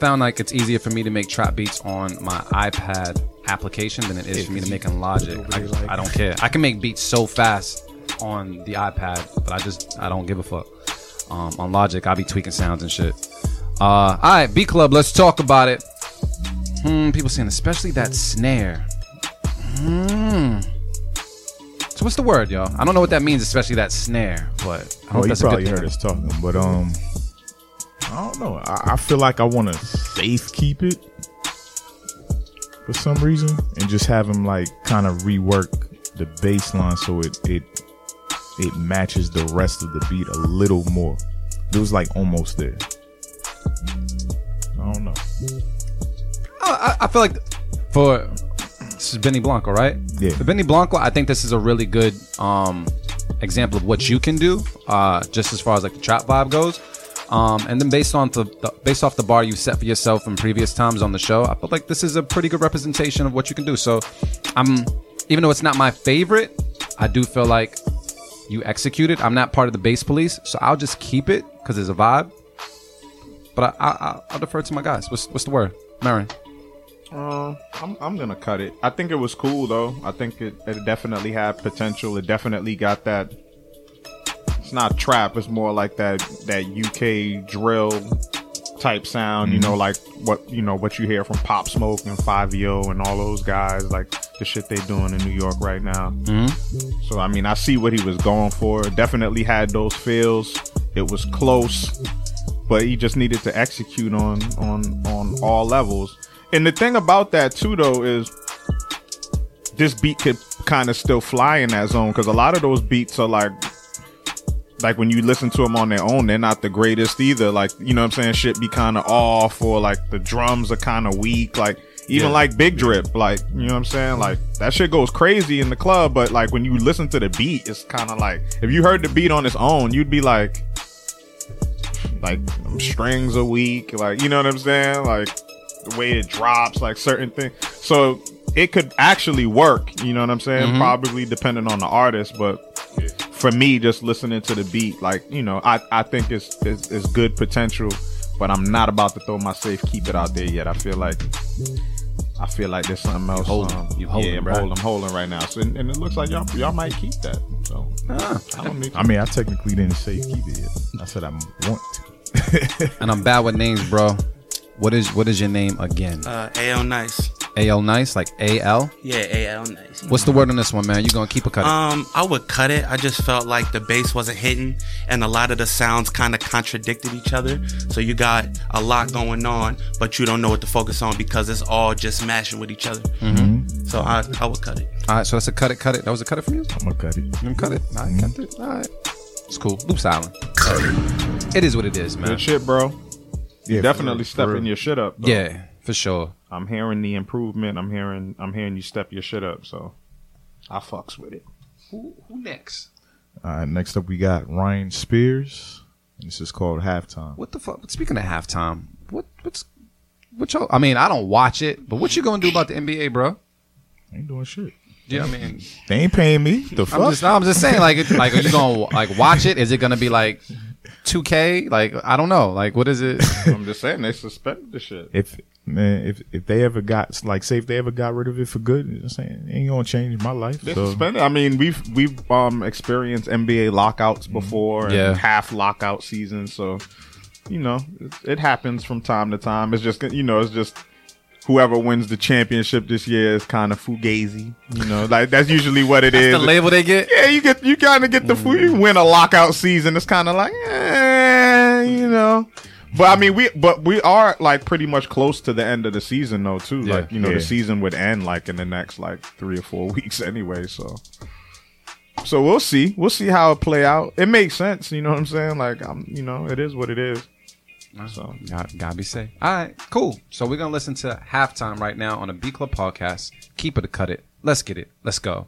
Found like it's easier for me to make trap beats on my iPad application than it is for me to make in Logic. I, I don't care. I can make beats so fast. on the iPad, but I just I don't give a fuck. Um, on Logic, I'll be tweaking sounds and shit. Uh, all right, Beat Club, let's talk about it. Hmm, people saying especially that snare. Hmm. So what's the word, yo? I don't know what that means, especially that snare, but I hope Oh, you that's a good probably thing. heard us talking, but um, I don't know. I, I feel like I want to safe keep it for some reason, and just have him like kind of rework the bass line so it it it matches the rest of the beat a little more. It was like almost there. I don't know. I, I feel like for this is Benny Blanco, right? Yeah. For Benny Blanco, I think this is a really good um, example of what you can do, uh, just as far as like the trap vibe goes. Um, and then based on the, the based off the bar you set for yourself in previous times on the show, I feel like this is a pretty good representation of what you can do. So, I'm even though it's not my favorite, I do feel like you executed. I'm not part of the base police, so I'll just keep it because it's a vibe. But I, I, I, I'll defer to my guys. What's what's the word, Merren? Uh, I'm I'm gonna cut it. I think it was cool though. I think it, it definitely had potential. It definitely got that. It's not trap. It's more like that that UK drill type sound. You know, mm-hmm. like what you know what you hear from Pop Smoke and Fivio and all those guys. Like the shit they doing in New York right now. Mm-hmm. So I mean, I see what he was going for. Definitely had those feels. It was close, but he just needed to execute on on on all levels. And the thing about that too, though, is this beat could kind of still fly in that zone because a lot of those beats are like. Like when you listen to them on their own, they're not the greatest either. Like, you know what I'm saying? Shit be kind of off or like the drums are kind of weak. Like, even Yeah. like Big Drip, like, you know what I'm saying? Like, that shit goes crazy in the club, but like when you listen to the beat, it's kind of like, if you heard the beat on its own, you'd be like, like, strings are weak. Like, you know what I'm saying? Like, the way it drops, like certain things. So it could actually work, you know what I'm saying? Mhm. Probably depending on the artist, but for me, just listening to the beat, like, you know, I, I think it's, it's, it's good potential, but I'm not about to throw my safe keep it out there yet. I feel like, I feel like there's something else. holding. um, You holding, yeah, I'm holding, I'm holding right now. So, and, and it looks like y'all, y'all might keep that. So, I don't need I mean, I technically didn't say keep it yet. I said I want to. And I'm bad with names, bro. What is what is your name again? Uh, AL Nice. AL nice, like AL. Yeah, AL Nice. What's the word on this one, man? You gonna keep a cut? it? Um, I would cut it. I just felt like the bass wasn't hitting, and a lot of the sounds kind of contradicted each other. So you got a lot going on, but you don't know what to focus on because it's all just mashing with each other. Mhm. So I, I would cut it. All right, so that's a cut it, cut it. That was a cut it from you. I'm gonna cut it. You gonna cut it? All right, cut it. All right, it's cool. Loop silent. It is what it is, man. Good shit, bro. You Yeah, definitely for real, for stepping real. your shit up. though. Yeah, for sure. I'm hearing the improvement. I'm hearing I'm hearing you step your shit up. So I fucks with it. Who, who next? All right, next up we got Ryan Spears. This is called Halftime. What the fuck? Speaking of halftime, what what's what y'all? I mean, I don't watch it, but what you gonna do about the NBA, bro? I Ain't doing shit. Yeah, I mean, They ain't paying me. The fuck? I'm just I'm just saying, like, it- like, are you gonna like watch it? Is it gonna be like 2K? Like, I don't know. Like, what is it? I'm just saying they suspended the shit. if man, if if they ever got like, say if they ever got rid of it for good, you know what I'm saying ain't gonna change my life. They So, suspended. I mean, we've we've um experienced NBA lockouts before, and Yeah. half lockout seasons. So you know, it, it happens from time to time. It's just you know, it's just whoever wins the championship this year is kind of fugazi. You know, like that's usually what it is. the label they get. Yeah, you get you kind of get the fu You win a lockout season. It's kind of like, eh, you know. But I mean, we but we are like pretty much close to the end of the season though too. Yeah. like you know, Yeah. the season would end like in the next like three or four weeks anyway. So, so we'll see. We'll see how it play out. It makes sense. You know what I'm saying? Like I'm, you know, it is what it is. So Got, gotta be safe. All right, cool. So we're gonna listen to halftime right now on a Beat Club podcast. Keep it or cut it. Let's get it. Let's go.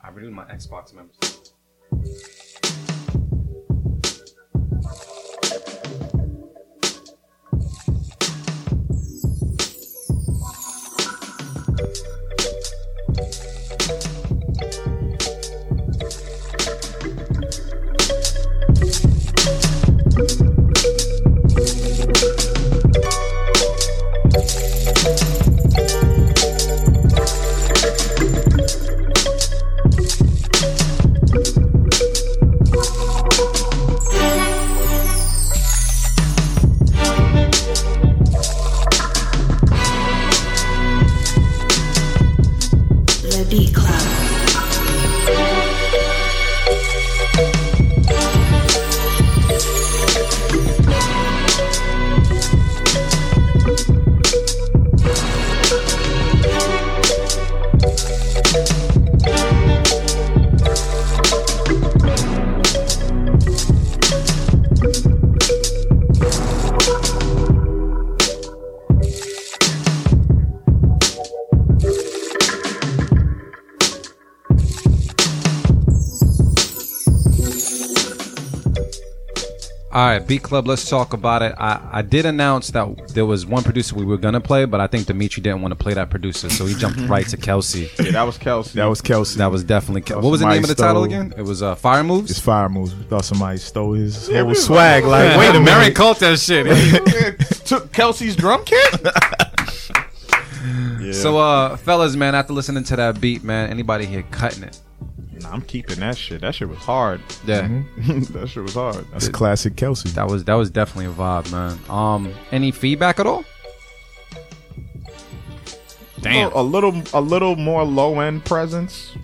I renewed my Xbox members. Right, Beat Club. Let's talk about it. I, I did announce that there was one producer we were gonna play, but I think Dimitri didn't want to play that producer, so he jumped right to Kelsey. Yeah, that was Kelsey. That was Kelsey. That was definitely. Kel- Thought what was the somebody name of the title stole- again? It was uh, Fire Moves. It's fire moves. We thought somebody stole his Yeah, whole was swag. like, Like, wait a Mary minute. cult that shit. Took Kelsey's drum kit. yeah. So, uh, fellas, man, after listening to that beat, man, anybody here cutting it? Nah, I'm keeping that shit. That shit was hard. Yeah, that shit was hard. That's classic Kelsey. that was that was definitely a vibe, man. Um, any feedback at all? Damn. A little, a little more low end presence,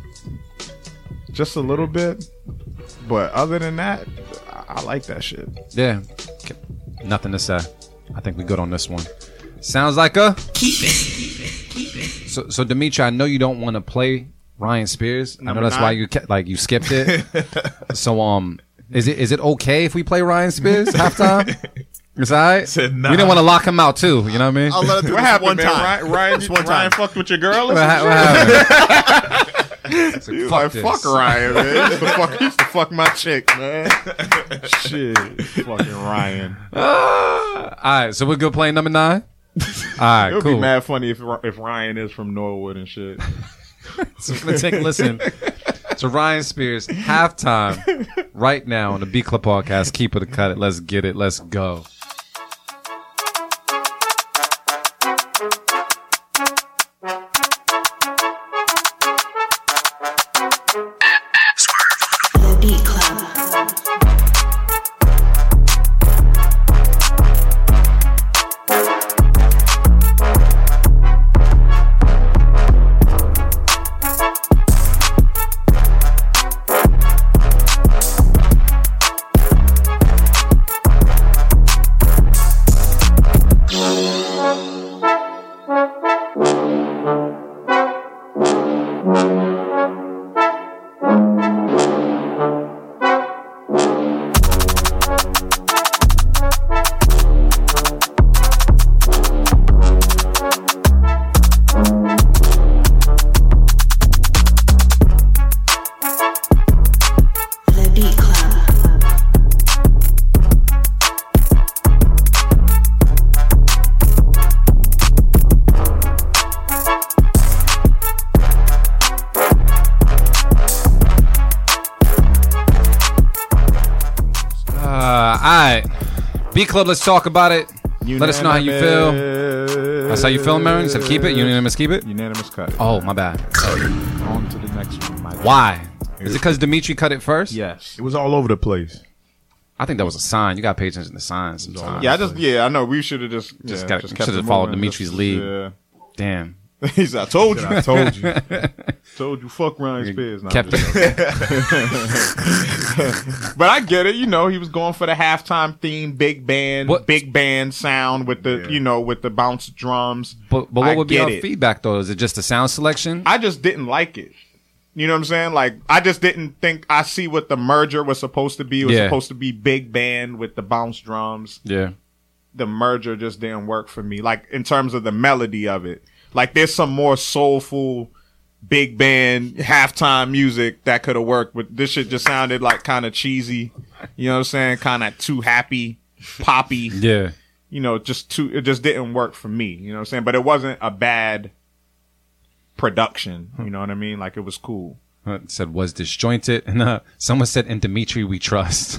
just a little bit. But other than that, I, I like that shit. Yeah, Okay. nothing to say. I think we good on this one. Sounds like a Keep it. Keep it. so. So Dimitri, I know you don't want to play Ryan Spears. I know Number that's why you ke- like you skipped it. so um, is it is it okay if we play Ryan Spears halftime? It's all right. Said nah. We didn't want to lock him out too. You know what I mean? I'll let it do What this happened, one man? time. Ryan, Ryan, Just one Ryan time. fucked with your girl. or What some ha- shit? what happened? Like, fuck like, fuck Ryan, man. He used to fuck, he used to fuck my chick, man. Shit, fucking Ryan. all right, so we're good playing number nine. All right, It would cool. be mad funny if if Ryan is from Norwood and shit. So we're gonna take a listen to Ryan Spears halftime right now on the Beat Club podcast. Keep it cut it. Let's get it. Let's go. Beat Club. Let's talk about it. Let us know how you feel. That's how you feel, Merren. Said keep it. Unanimous, keep it. Unanimous cut. Oh, my bad. On to the next one. My Why? Is it because Dimitri cut it first? Yes. It was all over the place. I think that was a sign. You got to pay attention to signs sometimes. Yeah, I just yeah, I know. We should have just Just yeah, gotta- just should've followed. Dimitri's Just- lead. Yeah. Damn. He said, "I told you, I told you. told you, fuck Ryan Spears." Nah, Kept I'm it. but I get it. You know, he was going for the halftime theme, big band, What- big band sound with the you know with the bounce drums. But but what I would be get our it. feedback though? Is it just the sound selection? I just didn't like it. You know what I'm saying? Like I just didn't think I see what the merger was supposed to be. It was Yeah. supposed to be big band with the bounce drums. yeah. The merger just didn't work for me. Like in terms of the melody of it. Like there's some more soulful big band halftime music that could have worked, but this shit just sounded like kind of cheesy. You know what I'm saying? Kind of too happy, poppy. Yeah. You know, just too. It just didn't work for me. You know what I'm saying? But it wasn't a bad production. You know what I mean? Like it was cool. It said was disjointed, and uh, someone said, "In Dimitri we trust."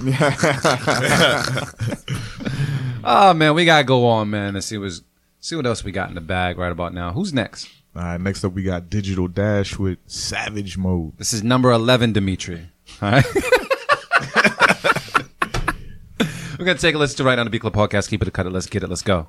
oh man, we gotta go on, man, and see what's see what else we got in the bag right about now. Who's next? All right, next up we got Digital Dash with Savage Mode. This is number eleven, Dimitri. All right. We're gonna take a listen to right on the Beat Club podcast. Keep it, cut it. Let's get it. Let's go.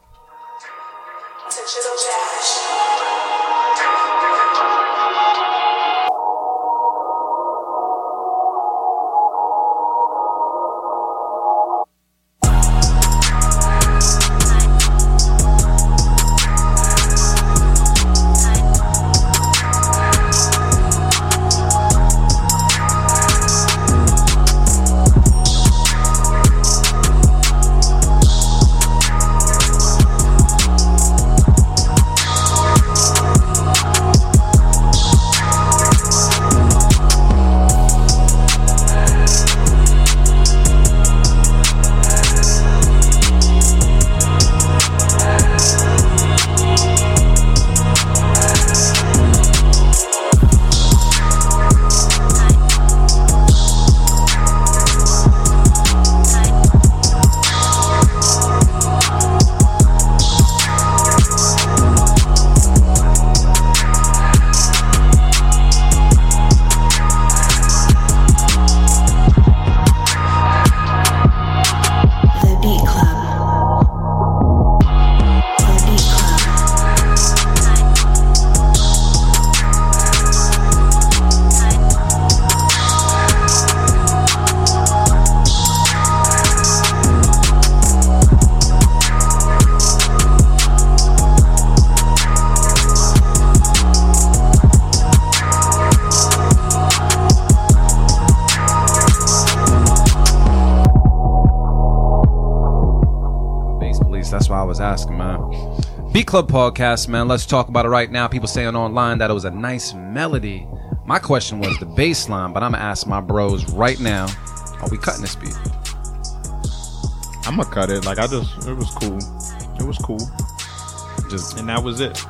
Club podcast, man. Let's talk about it right now. People saying online that it was a nice melody. My question was the bass line, but I'm gonna ask my bros right now: Are we cutting this beat? I'm gonna cut it. Like I just, it was cool. It was cool, Just and that was it.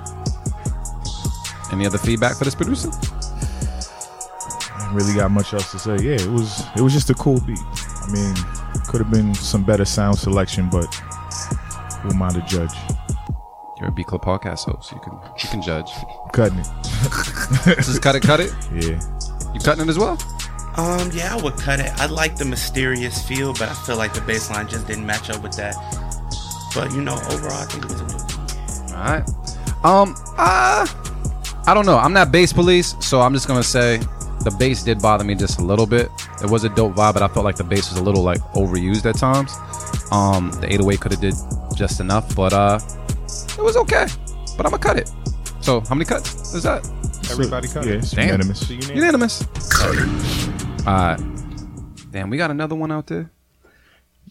any other feedback for this producer? I ain't really got much else to say. Yeah, it was it was just a cool beat. I mean, could have been some better sound selection, but who am I to judge? You're a Beat Club podcast host. You can you can judge. Cutting it. Just cut it, cut it. Yeah. You cutting it as well? Um, yeah, I would cut it. I like the mysterious feel, but I feel like the bass line just didn't match up with that. But you know, overall, I think it was a good beat. All right. Um. Uh, I don't know. I'm not bass police, so I'm just gonna say the bass did bother me just a little bit. It was a dope vibe, but I felt like the bass was a little like overused at times. Um, the 808 could have did just enough, but uh, it was okay. But I'm gonna cut it. So how many cuts is that? Everybody cut yeah, it. it's Damn. unanimous. Unanimous. All right. Damn, we got another one out there.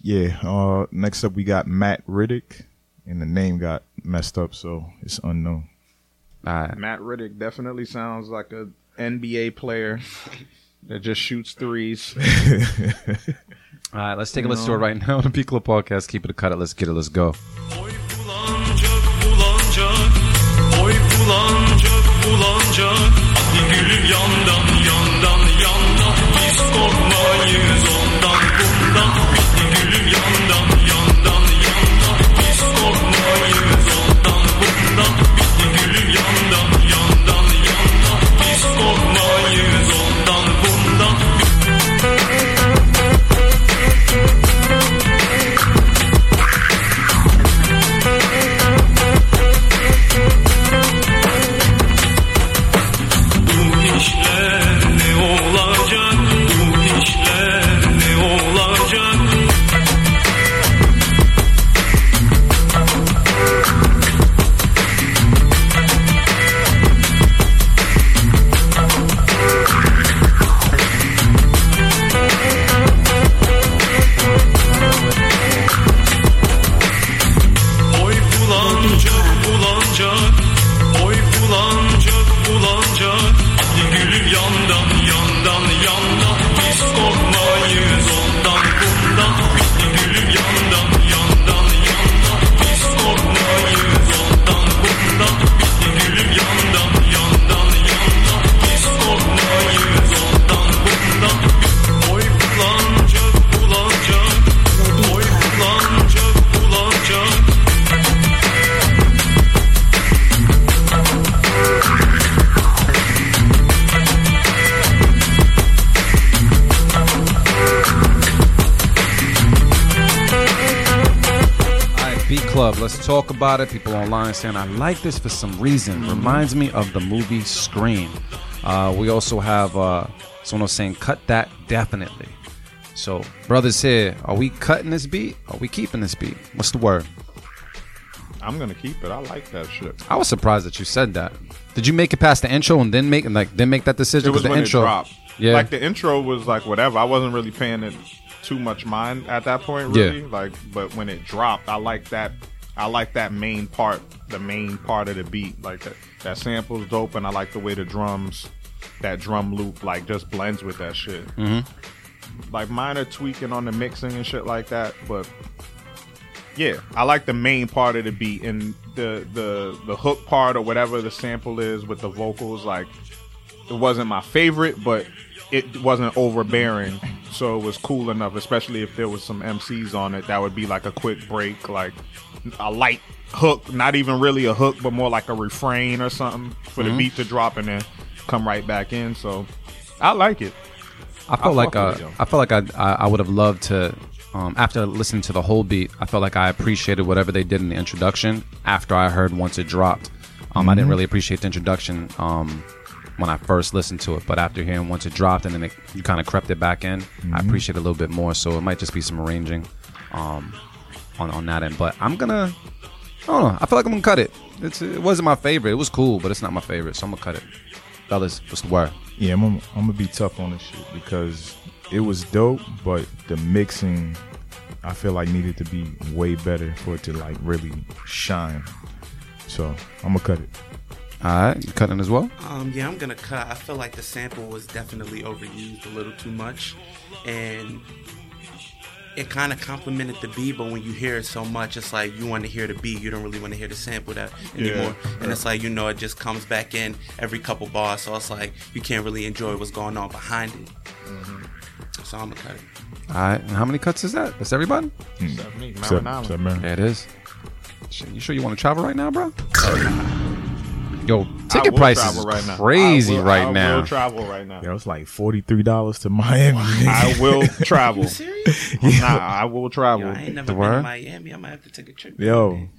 Yeah. Uh, next up, we got Matt Riddick, and the name got messed up, so it's unknown. All right. Matt Riddick definitely sounds like a NBA player that just shoots threes. All right, let's take a listen to it right now on the Beat Club podcast. Keep it a cut it. Let's get it. Let's go. Bulanacak bulanca bulanca Hadi gülüm yandan talk about it. People online saying I like this for some reason. Reminds me of the movie Scream. Uh, we also have uh, someone was saying cut that definitely. So, brothers here, are we cutting this beat? Are we keeping this beat? What's the word? I'm gonna keep it. I like that shit. I was surprised that you said that. Did you make it past the intro and then make like then make that decision? It was the when intro, it dropped. Yeah. like the intro was like whatever. I wasn't really paying it too much mind at that point, really. Yeah. Like, but when it dropped, I like that. I like that main part, the main part of the beat. Like that, that sample's dope, and I like the way the drums, that drum loop, like just blends with that shit. Mm-hmm. Like minor tweaking on the mixing and shit like that, but yeah, I like the main part of the beat and the the the hook part or whatever the sample is with the vocals. Like it wasn't my favorite, but it wasn't overbearing, so it was cool enough. Especially if there was some MCs on it, that would be like a quick break, like a light hook, not even really a hook, but more like a refrain or something for Mhm. the beat to drop and then come right back in. So I like it. I felt like uh. I felt like I I, I would have loved to. Um, after listening to the whole beat, I felt like I appreciated whatever they did in the introduction. After I heard once it dropped, um, I didn't Mhm. really appreciate the introduction um, when I first listened to it. But after hearing once it dropped and then it, you kind of crept it back in, I Mhm. appreciate it a little bit more. So it might just be some arranging um, on on that end. But I'm gonna. I don't know. I feel like I'm gonna cut it. It's, it wasn't my favorite. It was cool, but it's not my favorite, so I'm gonna cut it. Fellas, what's the word? Yeah, I'm, I'm gonna be tough on this shit because it was dope, but the mixing, I feel like needed to be way better for it to like really shine. So I'm gonna cut it. All right, you cutting as well? Um, yeah, I'm gonna cut. I feel like the sample was definitely overused a little too much, and it kind of complemented the beat. But when you hear it so much, it's like you want to hear the beat. You don't really want to hear the sample that anymore. And it's like you know, it just comes back in every couple bars. So it's like you can't really enjoy what's going on behind it. So I'm gonna cut it. All right, and how many cuts is that? That's everybody? Except me, Except- Merren Island. except Merren. Yeah, it is. You sure you want to travel right now, bro? Yo, ticket I prices travel is right now. crazy I will- right I now. will travel right now. Yeah, it was like forty three dollars to Miami. I will travel. You serious? Nah, I will travel. Yo, I ain't never The been word? to Miami. I might have to take a trip. Yo,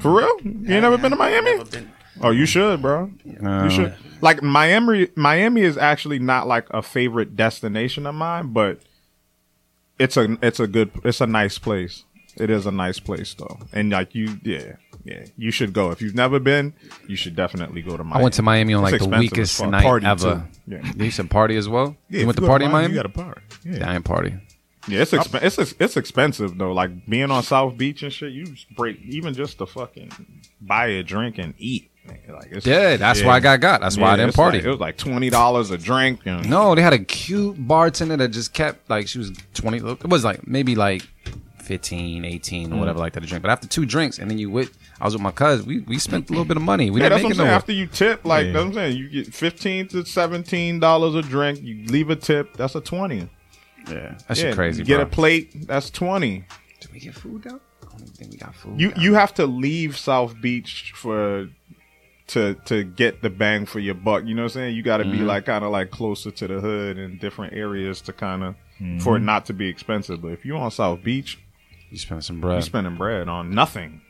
For real? You ain't never been to Miami? Been. Oh, you should, bro. You should. Like Miami. Miami is actually not like a favorite destination of mine, but it's a it's a good it's a nice place. It is a nice place though, and like you, yeah, yeah, you should go. If you've never been, you should definitely go to Miami. I went to Miami on It's like the weakest night Party, ever. too. Yeah. You said party as well? yeah, you went to party in Miami? You got a party. Yeah. Yeah, ain't party. Yeah, it's exp- it's it's expensive though. Like being on South Beach and shit, you break even just to fucking buy a drink and eat. Like it's, Yeah, that's why I got got. That's why I didn't party. like- it was like twenty dollars a drink. And, No, they had a cute bartender that just kept like she was 20 it was like maybe like 15, 18 Mm. or whatever like that to drink. But after two drinks and then you with I was with my cousin, we we spent a little bit of money. We yeah, didn't that's what make I'm it saying. no After you tip, like Yeah. that's what I'm saying, you get fifteen to seventeen dollars a drink. You leave a tip, that's a twenty. Yeah. That yeah, shit crazy, you Get bro. a plate, that's twenty. Did we get food though? I don't even think we got food. You down. you have to leave South Beach for to to get the bang for your buck. You know what I'm saying? You got to Mm-hmm. be like kind of like closer to the hood and different areas to kind of for it not to be expensive. But if you're on South Beach, you spent some bread. you're spending bread on nothing.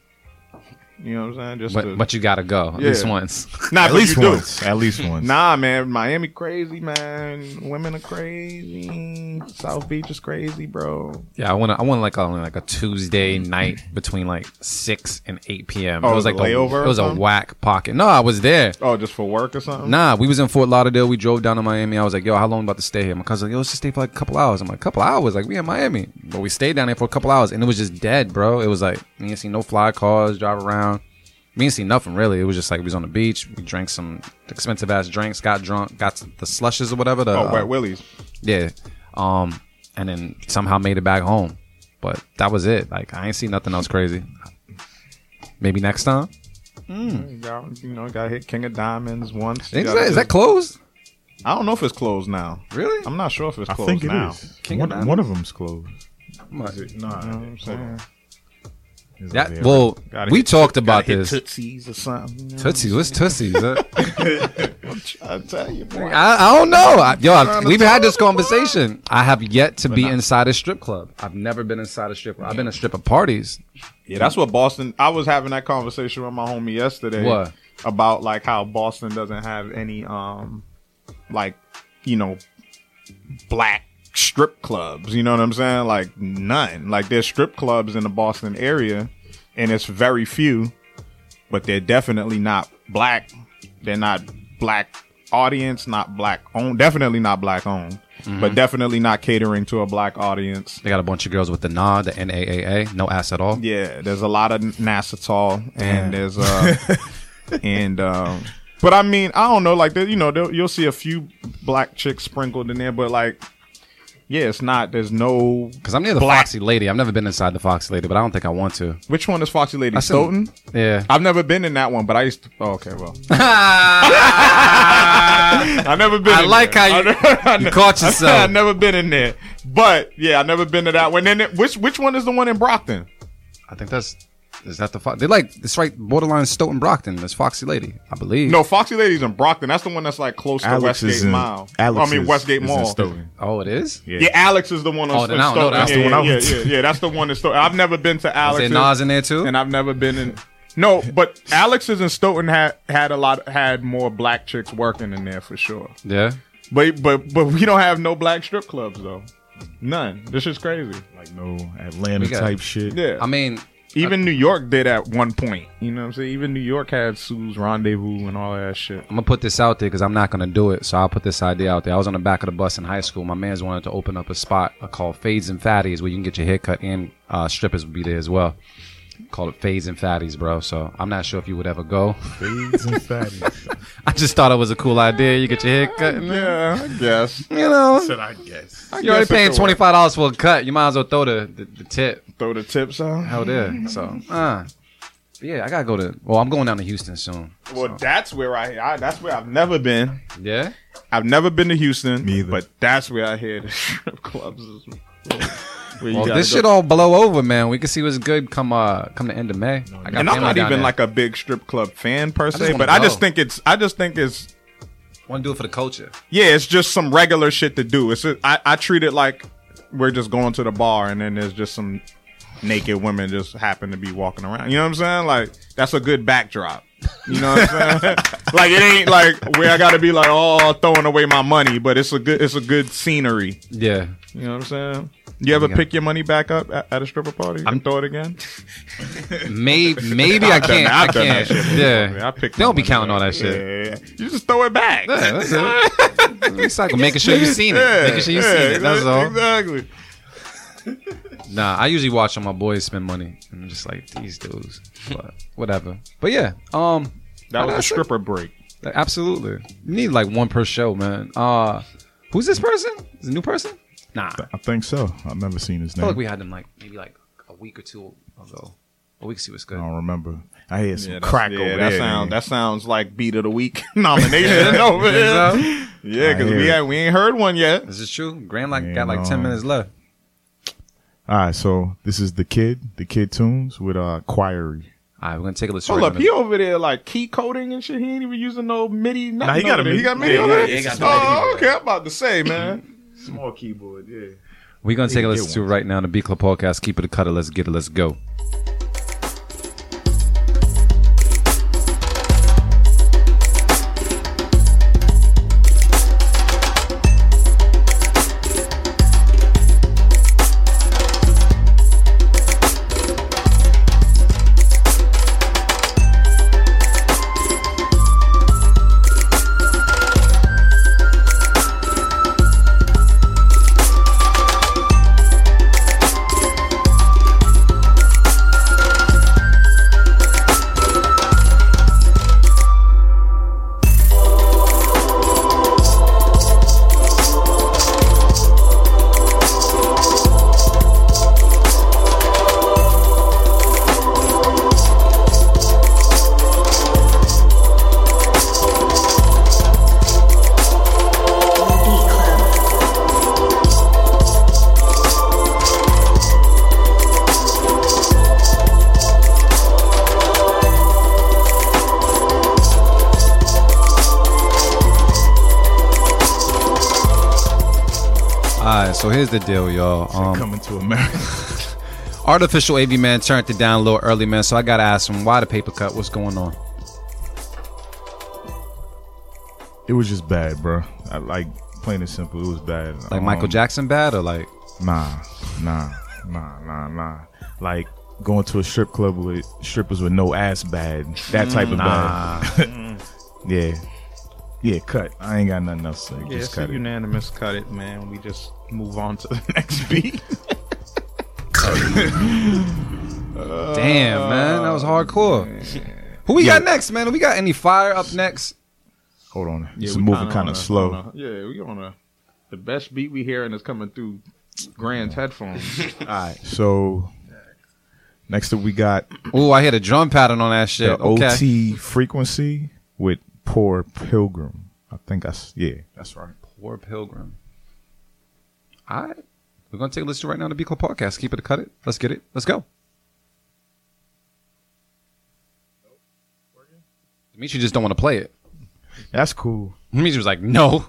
You know what I'm saying? Just But, to, but you gotta go at Yeah. least once. nah, At least do. once. At least once. Nah, man, Miami crazy, man. Women are crazy. South Beach is crazy, bro. Yeah, I want. I want like on like a Tuesday night between like six and eight p.m. Oh, it was like a a, layover or It was a whack pocket. No, I was there. Oh, just for work or something? Nah, we was in Fort Lauderdale. We drove down to Miami. I was like, "Yo, how long about to stay here?" My cousin, like, "Yo, let's just stay for like a couple hours." I'm like, "Couple hours? Like we in Miami?" But we stayed down there for a couple hours, and it was just dead, bro. It was like you didn't see no fly cars drive around. We didn't see nothing really. It was just like we was on the beach. We drank some expensive ass drinks, got drunk, got the slushes or whatever. The, Oh, uh, Wet Willie's. yeah. Um, and then somehow made it back home. But that was it. Like I ain't see nothing else crazy. Maybe next time. You got, you know, got hit King of Diamonds once. Is gotta that, is that closed? I don't know if it's closed now. Really? I'm not sure if it's I closed think it now. is. King of one, Diamonds? one of them's closed. Nah. Is it? Nah. You know I'm saying? That, well, Gotta we hit- talked about this. Tootsies or something. you know? Tootsies, what's Tootsies? Uh, I tell you, boy. I, I don't know. I, yo, I, we've had this you, boy. conversation. I have yet to be inside a strip club. I've never been inside a strip club. I've been a strip of parties. Yeah, that's what Boston. I was having that conversation with my homie yesterday. What? about like how Boston doesn't have any um like you know black strip clubs. You know what I'm saying? Like none. Like there's strip clubs in the Boston area, and it's very few, but they're definitely not black. They're not black audience, not black owned. Definitely not black owned. But definitely not catering to a black audience. They got a bunch of girls with the NA, the NAAA, no ass at all. Yeah, there's a lot of Nassatol, and there's uh, and um, but I mean, I don't know, like you know, you'll see a few black chicks sprinkled in there, but like, yeah, it's not. There's no. Because I'm near the Black- Foxy Lady. I've never been inside the Foxy Lady, but I don't think I want to. Which one is Foxy Lady? Seen- Stoughton. Yeah. I've never been in that one, but I used to. Oh, okay, well, I've never been. I in like there. how you- I you caught yourself. I've never been in there, but yeah, I've never been to that one. Then it- which which one is the one in Brockton? I think that's is that the Fo- they like it's right borderline Stoughton Brockton. That's Foxy Lady, I believe. No, Foxy Lady's in Brockton. That's the one that's like close to Alex is Westgate in. Mile. Alex I mean is- Westgate is in Mall. Stoughton. Oh, it is. Yeah. Yeah, Alex is the one on Oh, then I don't know. Stoughton. That's yeah, the one I yeah, went yeah, to. yeah, that's the one in Stoughton. I've never been to Is Alex. there Nas in there too? and I've never been in. No, but Alex's in Stoughton had had a lot had more black chicks working in there for sure. yeah. But but but we don't have no black strip clubs though. None. This is crazy. Like no Atlanta We got- type shit. Yeah. I mean, Even New York did at one point. You know what I'm saying? Even New York had Sue's Rendezvous and all that shit. I'm gonna put this out there because I'm not gonna do it. So I'll put this idea out there. I was on the back of the bus in high school. My man's wanted to open up a spot called Fades and Fatties where you can get your hair cut and uh, strippers would be there as well. Call it Fades and Fatties, bro. So I'm not sure if you would ever go. Fades and Fatties. I just thought it was a cool idea. You get your hair cut. And, yeah, I guess. You know, Said I guess. You're already guess it paying could twenty work. five dollars for a cut. You might as well throw the the, the tip. Throw the tips out. Hell yeah. So, uh, yeah, I gotta go to. Well, I'm going down to Houston soon. Well, that's where I, I. That's where I've never been. Yeah. I've never been to Houston. Me either. But that's where I hear the strip clubs. Is where you Well, this go. shit all blow over, man. We can see what's good come uh come the end of May. I got and I'm family not down even there. like a big strip club fan per just se, wanna but I just think it's. I just think it's. want to do it for the culture. Yeah, it's just some regular shit to do. It's. I, I treat it like we're just going to the bar, and then there's just some naked women just happen to be walking around. You know what I'm saying? Like that's a good backdrop. You know what I'm saying? like it ain't like where I got to be like, oh, throwing away my money, but it's a good. It's a good scenery. Yeah. You know what I'm saying? You ever pick your money back up at, at a stripper party and throw it again? Maybe maybe I I've can't. I that can't. before, yeah. I picked don't be counting all that shit. Yeah. You just throw it back. Yeah, that's it. Recycle, making sure you seen it. Yeah, making sure you yeah, seen it. That's all. Exactly. Nah, I usually watch on my boys spend money, and I'm just like these dudes. But whatever. But yeah, um, That was a stripper break. Like, absolutely. You need like one per show, man. Uh, who's this person? Is a new person? Nah. I think so. I've never seen his I feel name. like we had them like maybe like a week or two ago. A week, see what's good. I don't remember. I hear some Yeah, that's- crack yeah, over that there. sound that sounds like beat of the week nomination over Think so? Yeah, because I we hear had, we ain't heard one yet. This is true. Grand like Yeah, got like ten no. minutes left. All right, so this is the kid, the kid tunes with uh Choiry. All right, we're gonna take a listen. Hold up, he over there like key coding and shit. He ain't even using no MIDI. Nothing he got a there. He MIDI. got MIDI Yeah, on yeah, there. he got the Oh, MIDI. okay. I'm about to say, man. Small keyboard, yeah. We're gonna take a listen to it right now on the Beat Club podcast. Keep it a cutter. Let's get it. Let's go. Here's the deal, y'all. Um, Coming to America. artificial AV man turned it down a little early, man. So I gotta ask him why the paper cut. What's going on? it was just bad, bro. I like plain and simple. It was bad. Like Michael Um, Jackson bad or like? Nah, nah, nah, nah, nah. Like going to a strip club with strippers with no ass bad. That type of bad. yeah. Yeah, cut. I ain't got nothing else to say. Yeah, just it's a cut it. unanimous cut it, man. We just move on to the next beat. Damn, man, that was hardcore. Oh, Who we got next, man? We got any fire up next? Hold on. Yeah, it's we moving kinda kind on of slow. on a- yeah, we on a the best beat we hearing is coming through Grand's headphones. All right. So next up we got Oh, I hear a drum pattern on that shit. the okay. OT frequency with Poor Pilgrim. I think that's yeah, that's right. Poor Pilgrim. All right. We're going to take a listen right now to Beat Club Podcast. Keep it, cut it. Let's get it. Let's go. Dimitri just don't want to play it. That's cool. Dimitri was like, no.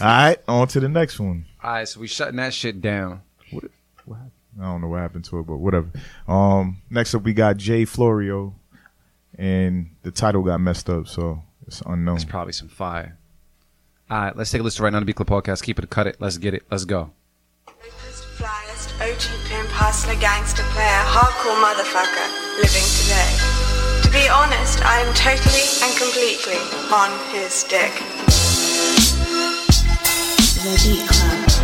All right, on to the next one. All right, so we shutting that shit down. What, what happened? I don't know what happened to it, but whatever. Um, next up we got Jay Florio, and the title got messed up, so it's unknown. It's probably some fire. All right, let's take a listen right now to Beat Club Podcast. Keep it, cut it. Let's get it. Let's go. flyest, OG pimp, hustler, gangster player, hardcore motherfucker, living today. To be honest, I am totally and completely on his dick. The Beat Club.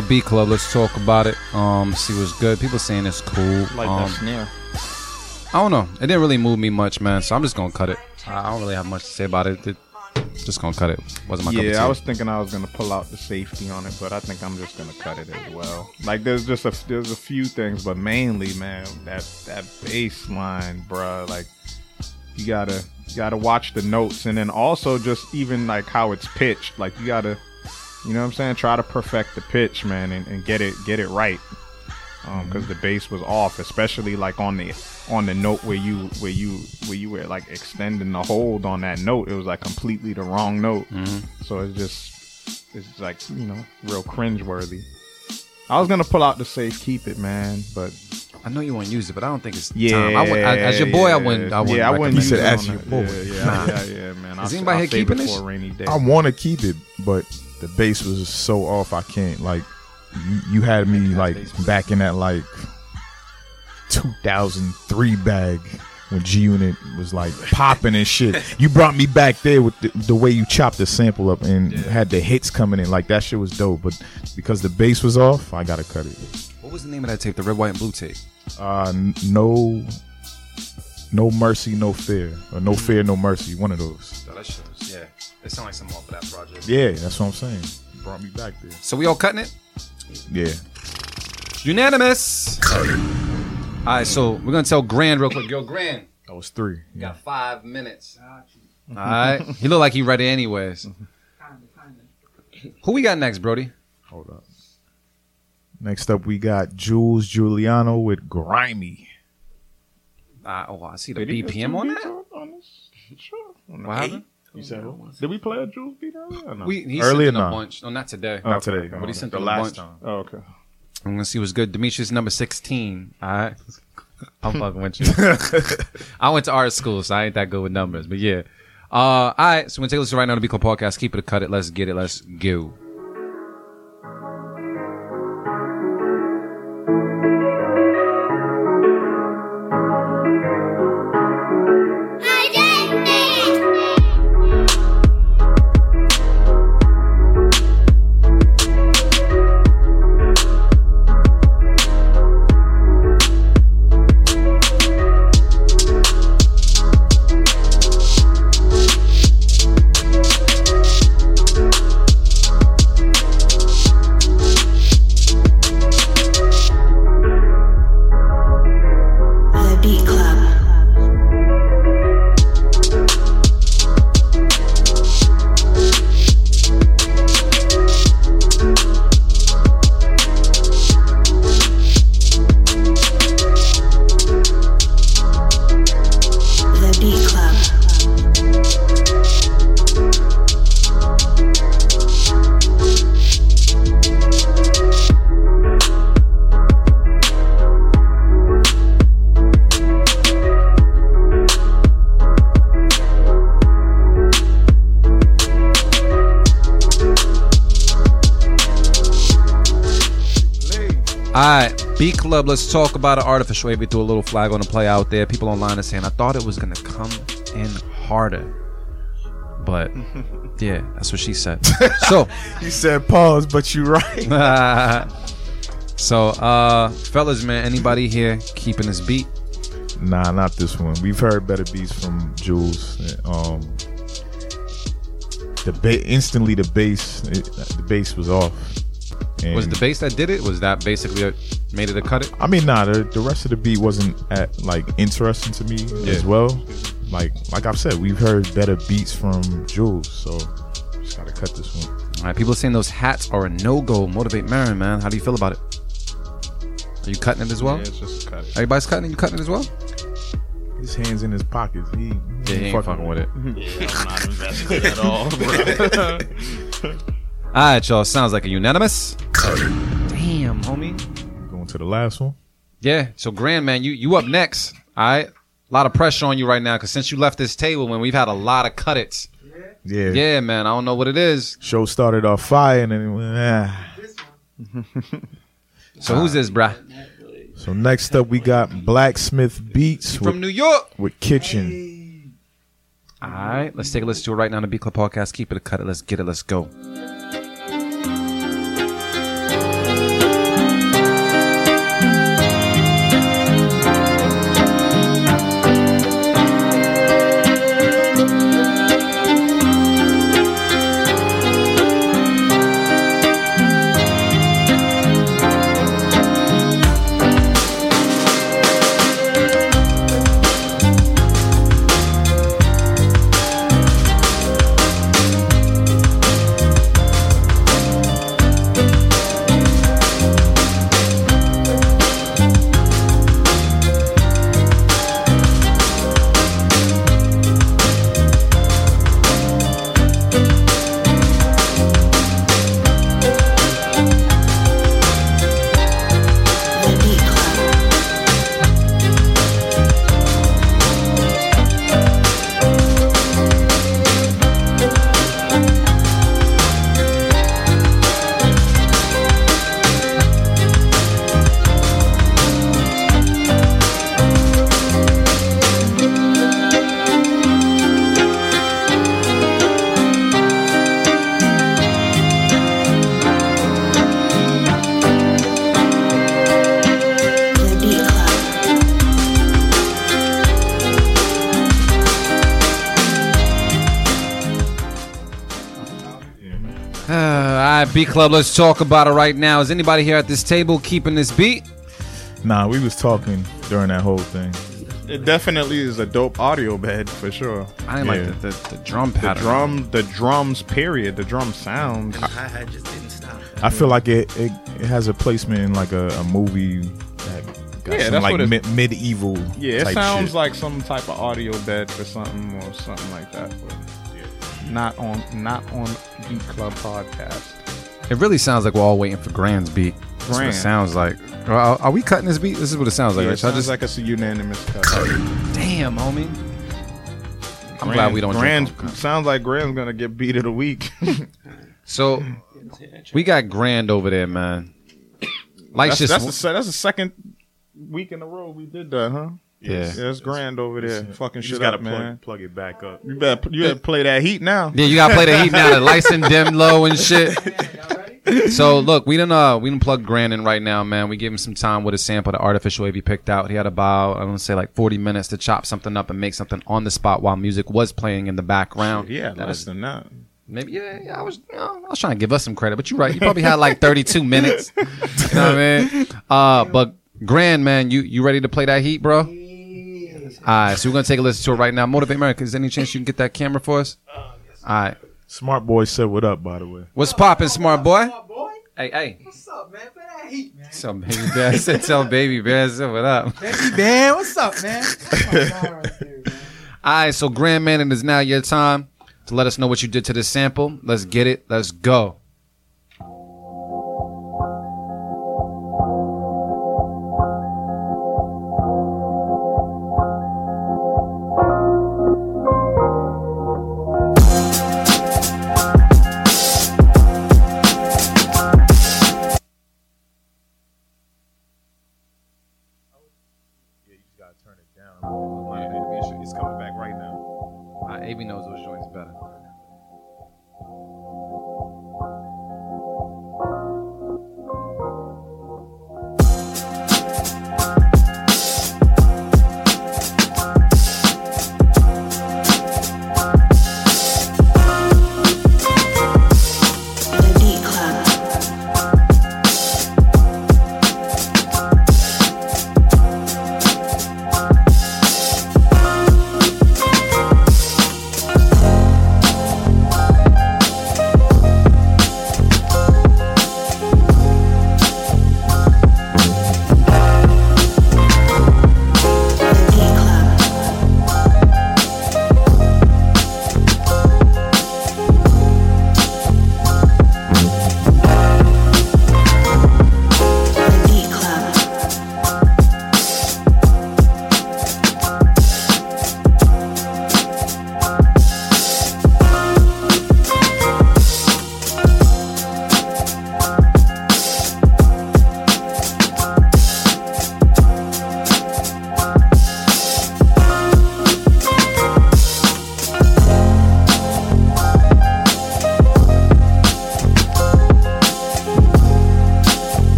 Beat Club. Let's talk about it. Um, see what's good. People saying it's cool. Like um, that snare. I don't know. It didn't really move me much, man. So I'm just gonna cut it. I don't really have much to say about it. It- just gonna cut it. Wasn't my cup of Yeah, I was thinking I was gonna pull out the safety on it, but I think I'm just gonna cut it as well. Like there's just a there's a few things, but mainly, man, that that bass line, bruh, like you gotta you gotta watch the notes, and then also just even like how it's pitched. Like you gotta, you know what I'm saying? Try to perfect the pitch, man, and, and get it get it right. Um, because the bass was off, especially like on the on the note where you where you where you were like extending the hold on that note. It was like completely the wrong note. So it's just it's like you know real cringeworthy. I was gonna pull out the safe, keep it, man, but I know you want to use it, but I don't think it's yeah. time. I would, I, as your boy, I wouldn't. I wouldn't. yeah, I wouldn't use it. it. as your boy. Yeah, yeah, yeah, yeah, man. I'll, Is anybody I'll here keeping it this? for a rainy day. I want to keep it, but the bass was so off. I can't like. You, you had me like back in that like 2003 bag when G Unit was like popping and shit. You brought me back there with the, the way you chopped the sample up and had the hits coming in. Like that shit was dope. But because the bass was off, I gotta cut it. What was the name of that tape? The red, white, and blue tape. Uh, no, no mercy, no fear, or no fear, no mercy. One of those. That shit yeah. It sounded like something off of that project. Yeah, that's what I'm saying. Brought me back there. So we all cutting it? Yeah. Unanimous. All right, so we're gonna tell Grand real quick. Yo, Grand, That was three. you got five minutes. All right, he looked like he ready anyways. Who we got next, Brody? Hold up. Next up, we got Jules Giuliano with Grimy. Uh, oh, I see the Did BPM on beats that. on- on? Sure. What happened? You said who? Did we play a Jules beat earlier? Or no? We he Earlier, sent in a nah. bunch. No, not today. Not today. But he sent the last bunch. time. oh, okay. I'm gonna see what's good. Demetrius number sixteen. All right, I'm fucking with you. I went to art school, so I ain't that good with numbers. But yeah. Uh, all right, so we're gonna take a listen right now to the Beat Club podcast. Keep it cut it. Let's get it. Let's go. Beat Club. Let's talk about it. Artificial wave. We threw a little flag on the play out there. People online are saying I thought it was gonna come in harder, but yeah, that's what she said. so you said pause, but you're right. so, uh, fellas, man, anybody here keeping this beat? Nah, not this one. We've heard better beats from Jules. Um, the ba- instantly the bass, it, the bass was off. And Was it the bass that did it? Was that basically what made it a cut it? I mean, nah, the, the rest of the beat wasn't at, like interesting to me as well. Like, like I've said, we've heard better beats from Jules, so just gotta cut this one. All right, people are saying those hats are a no go. Motivate Merren, man. How do you feel about it? Are you cutting it as well? Yeah, it's just a cut. Everybody's cutting it. You cutting it as well? His hands in his pockets. He, Yeah, he ain't fucking with it. Yeah, I'm not invested at all, bro. All right, y'all. Sounds like a unanimous. Damn, homie. To the last one. Yeah. So, Grand Man, you you up next? All right. A lot of pressure on you right now because since you left this table, man, we've had a lot of cut its. Yeah. Yeah, man. I don't know what it is. Show started off fire and then it went, ah. So who's this, bruh? So next up we got Blacksmith Beats From New York. with Kitchen. All right. Let's take a listen to it right now on the Beat Club podcast. Keep it a cut it. Let's get it. Let's go. Beat Club. Let's talk about it right now. Is anybody here at this table keeping this beat? Nah, we was talking during that whole thing. It definitely is a dope audio bed for sure. I didn't Yeah. like the, the, the drum The drum, the drums, period. The drum sound. And the hi-hat just didn't stop. I feel like it, it, it has a placement in like a, a movie that got Yeah, some that's like what it- mid, medieval. Yeah, it type sounds shit. like some type of audio bed for something or something like that. But not on, not on Beat Club podcast. It really sounds like we're all waiting for Grand's beat. That's what it Grand. sounds like. Are, are we cutting this beat? This is what it sounds like. Yeah, right? it Should I sounds just like it's a unanimous cut. damn, homie. I'm Grand- glad we don't. Grand drink alcohol. sounds like Grand's gonna get beat of the week. So we got Grand over there, man. Life's that's, just that's, the, se- that's the second week in a row we did that, huh? Yeah. yeah, it's grand over there, fucking You shit just gotta up, plug, man. plug it back up. You better, you better play that heat now. yeah. You gotta play the heat now. The lights and dim low and shit. So look, we didn't uh we didn't plug Grand in right now, man. We gave him some time with a sample, the artificial wave he picked out. He had about I don't say like forty minutes to chop something up and make something on the spot while music was playing in the background. Yeah, That less is- than that. Maybe yeah, yeah. I was you know, I was trying to give us some credit, but you're right. You probably had like 32 minutes. You know what I mean? Uh, but Grand man, you you ready to play that heat, bro? All right, so we're gonna take a listen to it right now. Motivate America. Is there any chance you can get that camera for us? All right. Smart boy said what up, by the way. What's popping, smart boy? Hey, hey. What's up, man? Play that heat, man. What's up, baby bear? I said, tell baby bear, I said, what up? Baby man, what's up, man? All right, so Grand Man, it is now your time to let us know what you did to this sample. Let's get it. Let's go.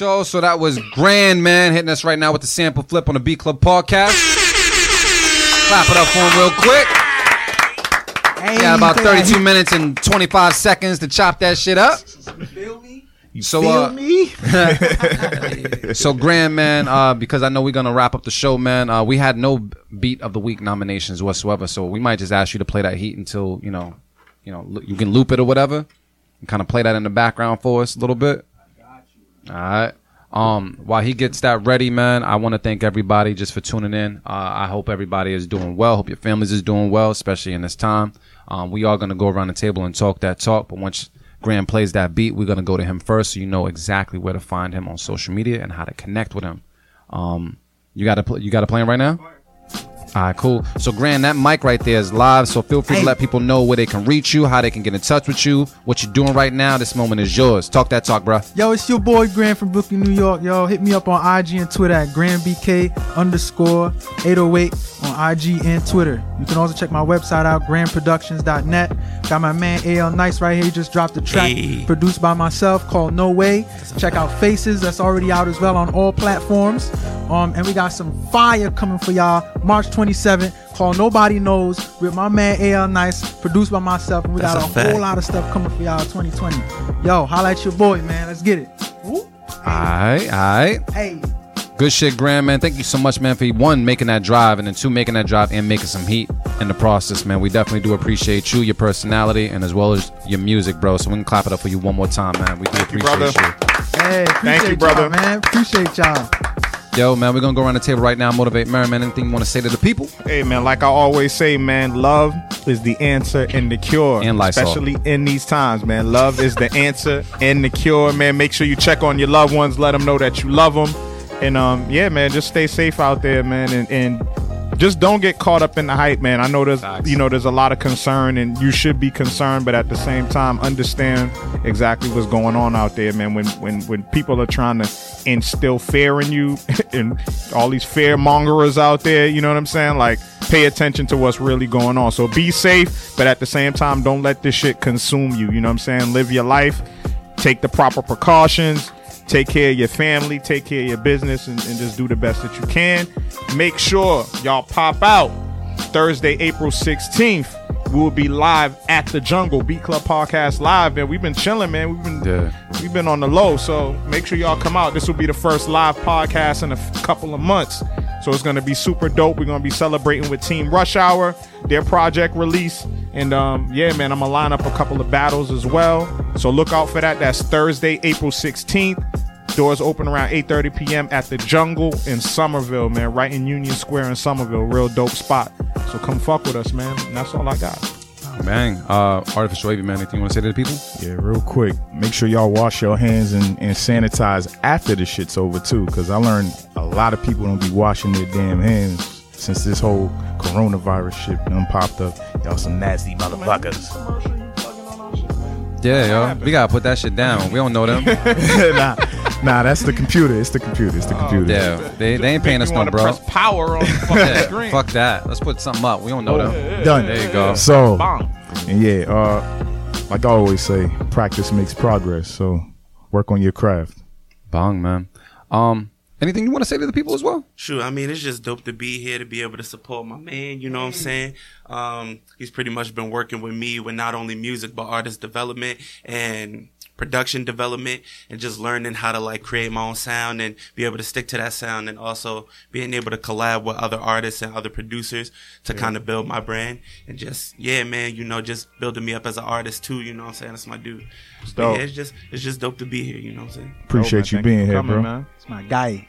Y'all. So that was Grand Man hitting us right now with the sample flip on the Beat Club podcast. Clap it up for him real quick. Hey, Got about say that 32 he- minutes and 25 seconds to chop that shit up. So, feel uh, me? so Grand Man, uh, because I know we're gonna wrap up the show, man. Uh, we had no beat of the week nominations whatsoever, so we might just ask you to play that heat until you know, you know, you can loop it or whatever, and kind of play that in the background for us a little bit. All right. Um, while he gets that ready, man, I want to thank everybody just for tuning in. Uh, I hope everybody is doing well. Hope your families is doing well, especially in this time. Um, we are gonna go around the table and talk that talk, but once Grand plays that beat, we're gonna go to him first, so you know exactly where to find him on social media and how to connect with him. Um, you got to pl- you got to play him right now. All right, cool. So, Grand, that mic right there is live. So, feel free Hey. to let people know where they can reach you, how they can get in touch with you, what you're doing right now. This moment is yours. Talk that talk, bruh. Yo, it's your boy Grand from Brooklyn, New York. Yo, hit me up on IG and Twitter at GrandBK underscore 808 on IG and Twitter. You can also check my website out, GrandProductions.net. Got my man AL Nice right here. He just dropped a track Hey. produced by myself called No Way. Check out Faces. That's already out as well on all platforms. Um, and we got some fire coming for y'all March 27th called Nobody Knows with my man AL Nice, produced by myself. And we That's got a a, whole lot of stuff coming for y'all 2020. Yo, holla at your boy, man. Let's get it. Woo. All right, all right. Hey. Good shit, Grand, man. Thank you so much, man, for one, making that drive, and then two, making that drive and making some heat in the process, man. We definitely do appreciate you, your personality, and as well as your music, bro. So we can clap it up for you one more time, man. We do appreciate brother. you. Hey, appreciate you, brother. y'all, man. Appreciate y'all. Yo, man, we're gonna go around the table right now, motivate Merriman. Anything you want to say to the people? Hey man, like I always say, man, love is the answer and the cure. And Lysol. Especially in these times, man. Love is the answer and the cure, man. Make sure you check on your loved ones, let them know that you love them. And um, yeah, man, just stay safe out there, man, and, and just don't get caught up in the hype, man. I know there's you know there's a lot of concern and you should be concerned, but at the same time understand exactly what's going on out there, man. When when when people are trying to instill fear in you and all these fear mongers out there, you know what I'm saying? Like pay attention to what's really going on. So be safe, but at the same time don't let this shit consume you. You know what I'm saying? Live your life, take the proper precautions take care of your family, take care of your business, and, and just do the best that you can. Make sure y'all pop out Thursday, April 16th. We will be live at the Jungle Beat Club Podcast live, man. We've been chilling, man. We've been Yeah. we've been on the low, so make sure y'all come out. This will be the first live podcast in a f- couple of months, so it's gonna be super dope. We're gonna be celebrating with Team Rush Hour, their project release, and um, yeah, man, I'm gonna line up a couple of battles as well. So look out for that. That's Thursday, April 16th. Doors open around 8:30 p.m. at the Jungle in Somerville, man, right in Union Square in Somerville. Real dope spot. So come fuck with us, man. And that's all I got. Bang. Uh, Artificial Wavy, man. Anything you want to say to the people? Yeah, real quick. Make sure y'all wash your hands and, and sanitize after the shit's over too, because I learned a lot of people don't be washing their damn hands since this whole coronavirus shit done popped up. Y'all some nasty motherfuckers. Yeah, yo, we gotta put that shit down. We don't know them. nah, nah, that's the computer. It's the computer. It's the computer. Yeah, they, they ain't paying us no, bro. press power on the fucking Yeah, screen. fuck that. Let's put something up. We don't know them. Done. There you go. So, Bong. and yeah, uh, like I always say, practice makes progress. So, work on your craft. Bong, man. Um, anything you want to say to the people as well? Sure. I mean, it's just dope to be here to be able to support my man. You know what I'm saying? Um, he's pretty much been working with me with not only music but artist development and production development and just learning how to like create my own sound and be able to stick to that sound and also being able to collab with other artists and other producers to kind of build my brand and just yeah man you know just building me up as an artist too you know what I'm saying that's my dude But dope. yeah, it's just it's just dope to be here you know what I'm saying Appreciate you being here, bro. man. It's my guy.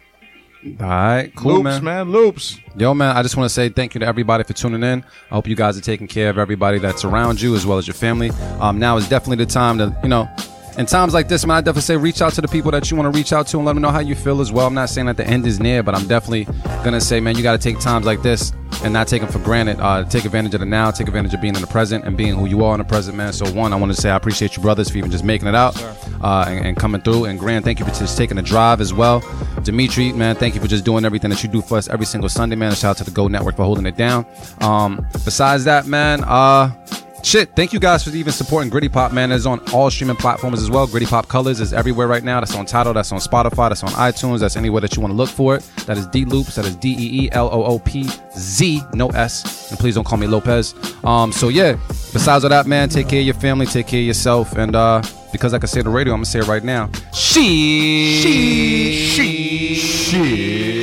All right, cool, Loops, man. man. Loops. Yo, man, I just want to say thank you to everybody for tuning in. I hope you guys are taking care of everybody that's around you as well as your family. Um, now is definitely the time to, you know, in times like this, man, I definitely say reach out to the people that you want to reach out to and let them know how you feel as well. I'm not saying that the end is near, but I'm definitely gonna say, man, you got to take times like this and not take them for granted. Uh, take advantage of the now, take advantage of being in the present and being who you are in the present, man. So one, I want to say I appreciate you brothers for even just making it out uh, and, and coming through. And Grand, thank you for just taking the drive as well. Dimitri, man, thank you for just doing everything that you do for us every single Sunday, man. And shout out to the Go Network for holding it down. Um, besides that, man, uh, Shit, thank you guys for even supporting Gritty Pop, man. It's on all streaming platforms as well. Gritty Pop Colors is everywhere right now. That's on Tidal, that's on Spotify, that's on iTunes, that's anywhere that you want to look for it. That is D Loops, that is D E E L O O P Z, no S. And please don't call me Lopez. Um, so yeah, besides all that, man, take care of your family, take care of yourself, and uh, because I can say the radio, I'm gonna say it right now. She, She, she, she.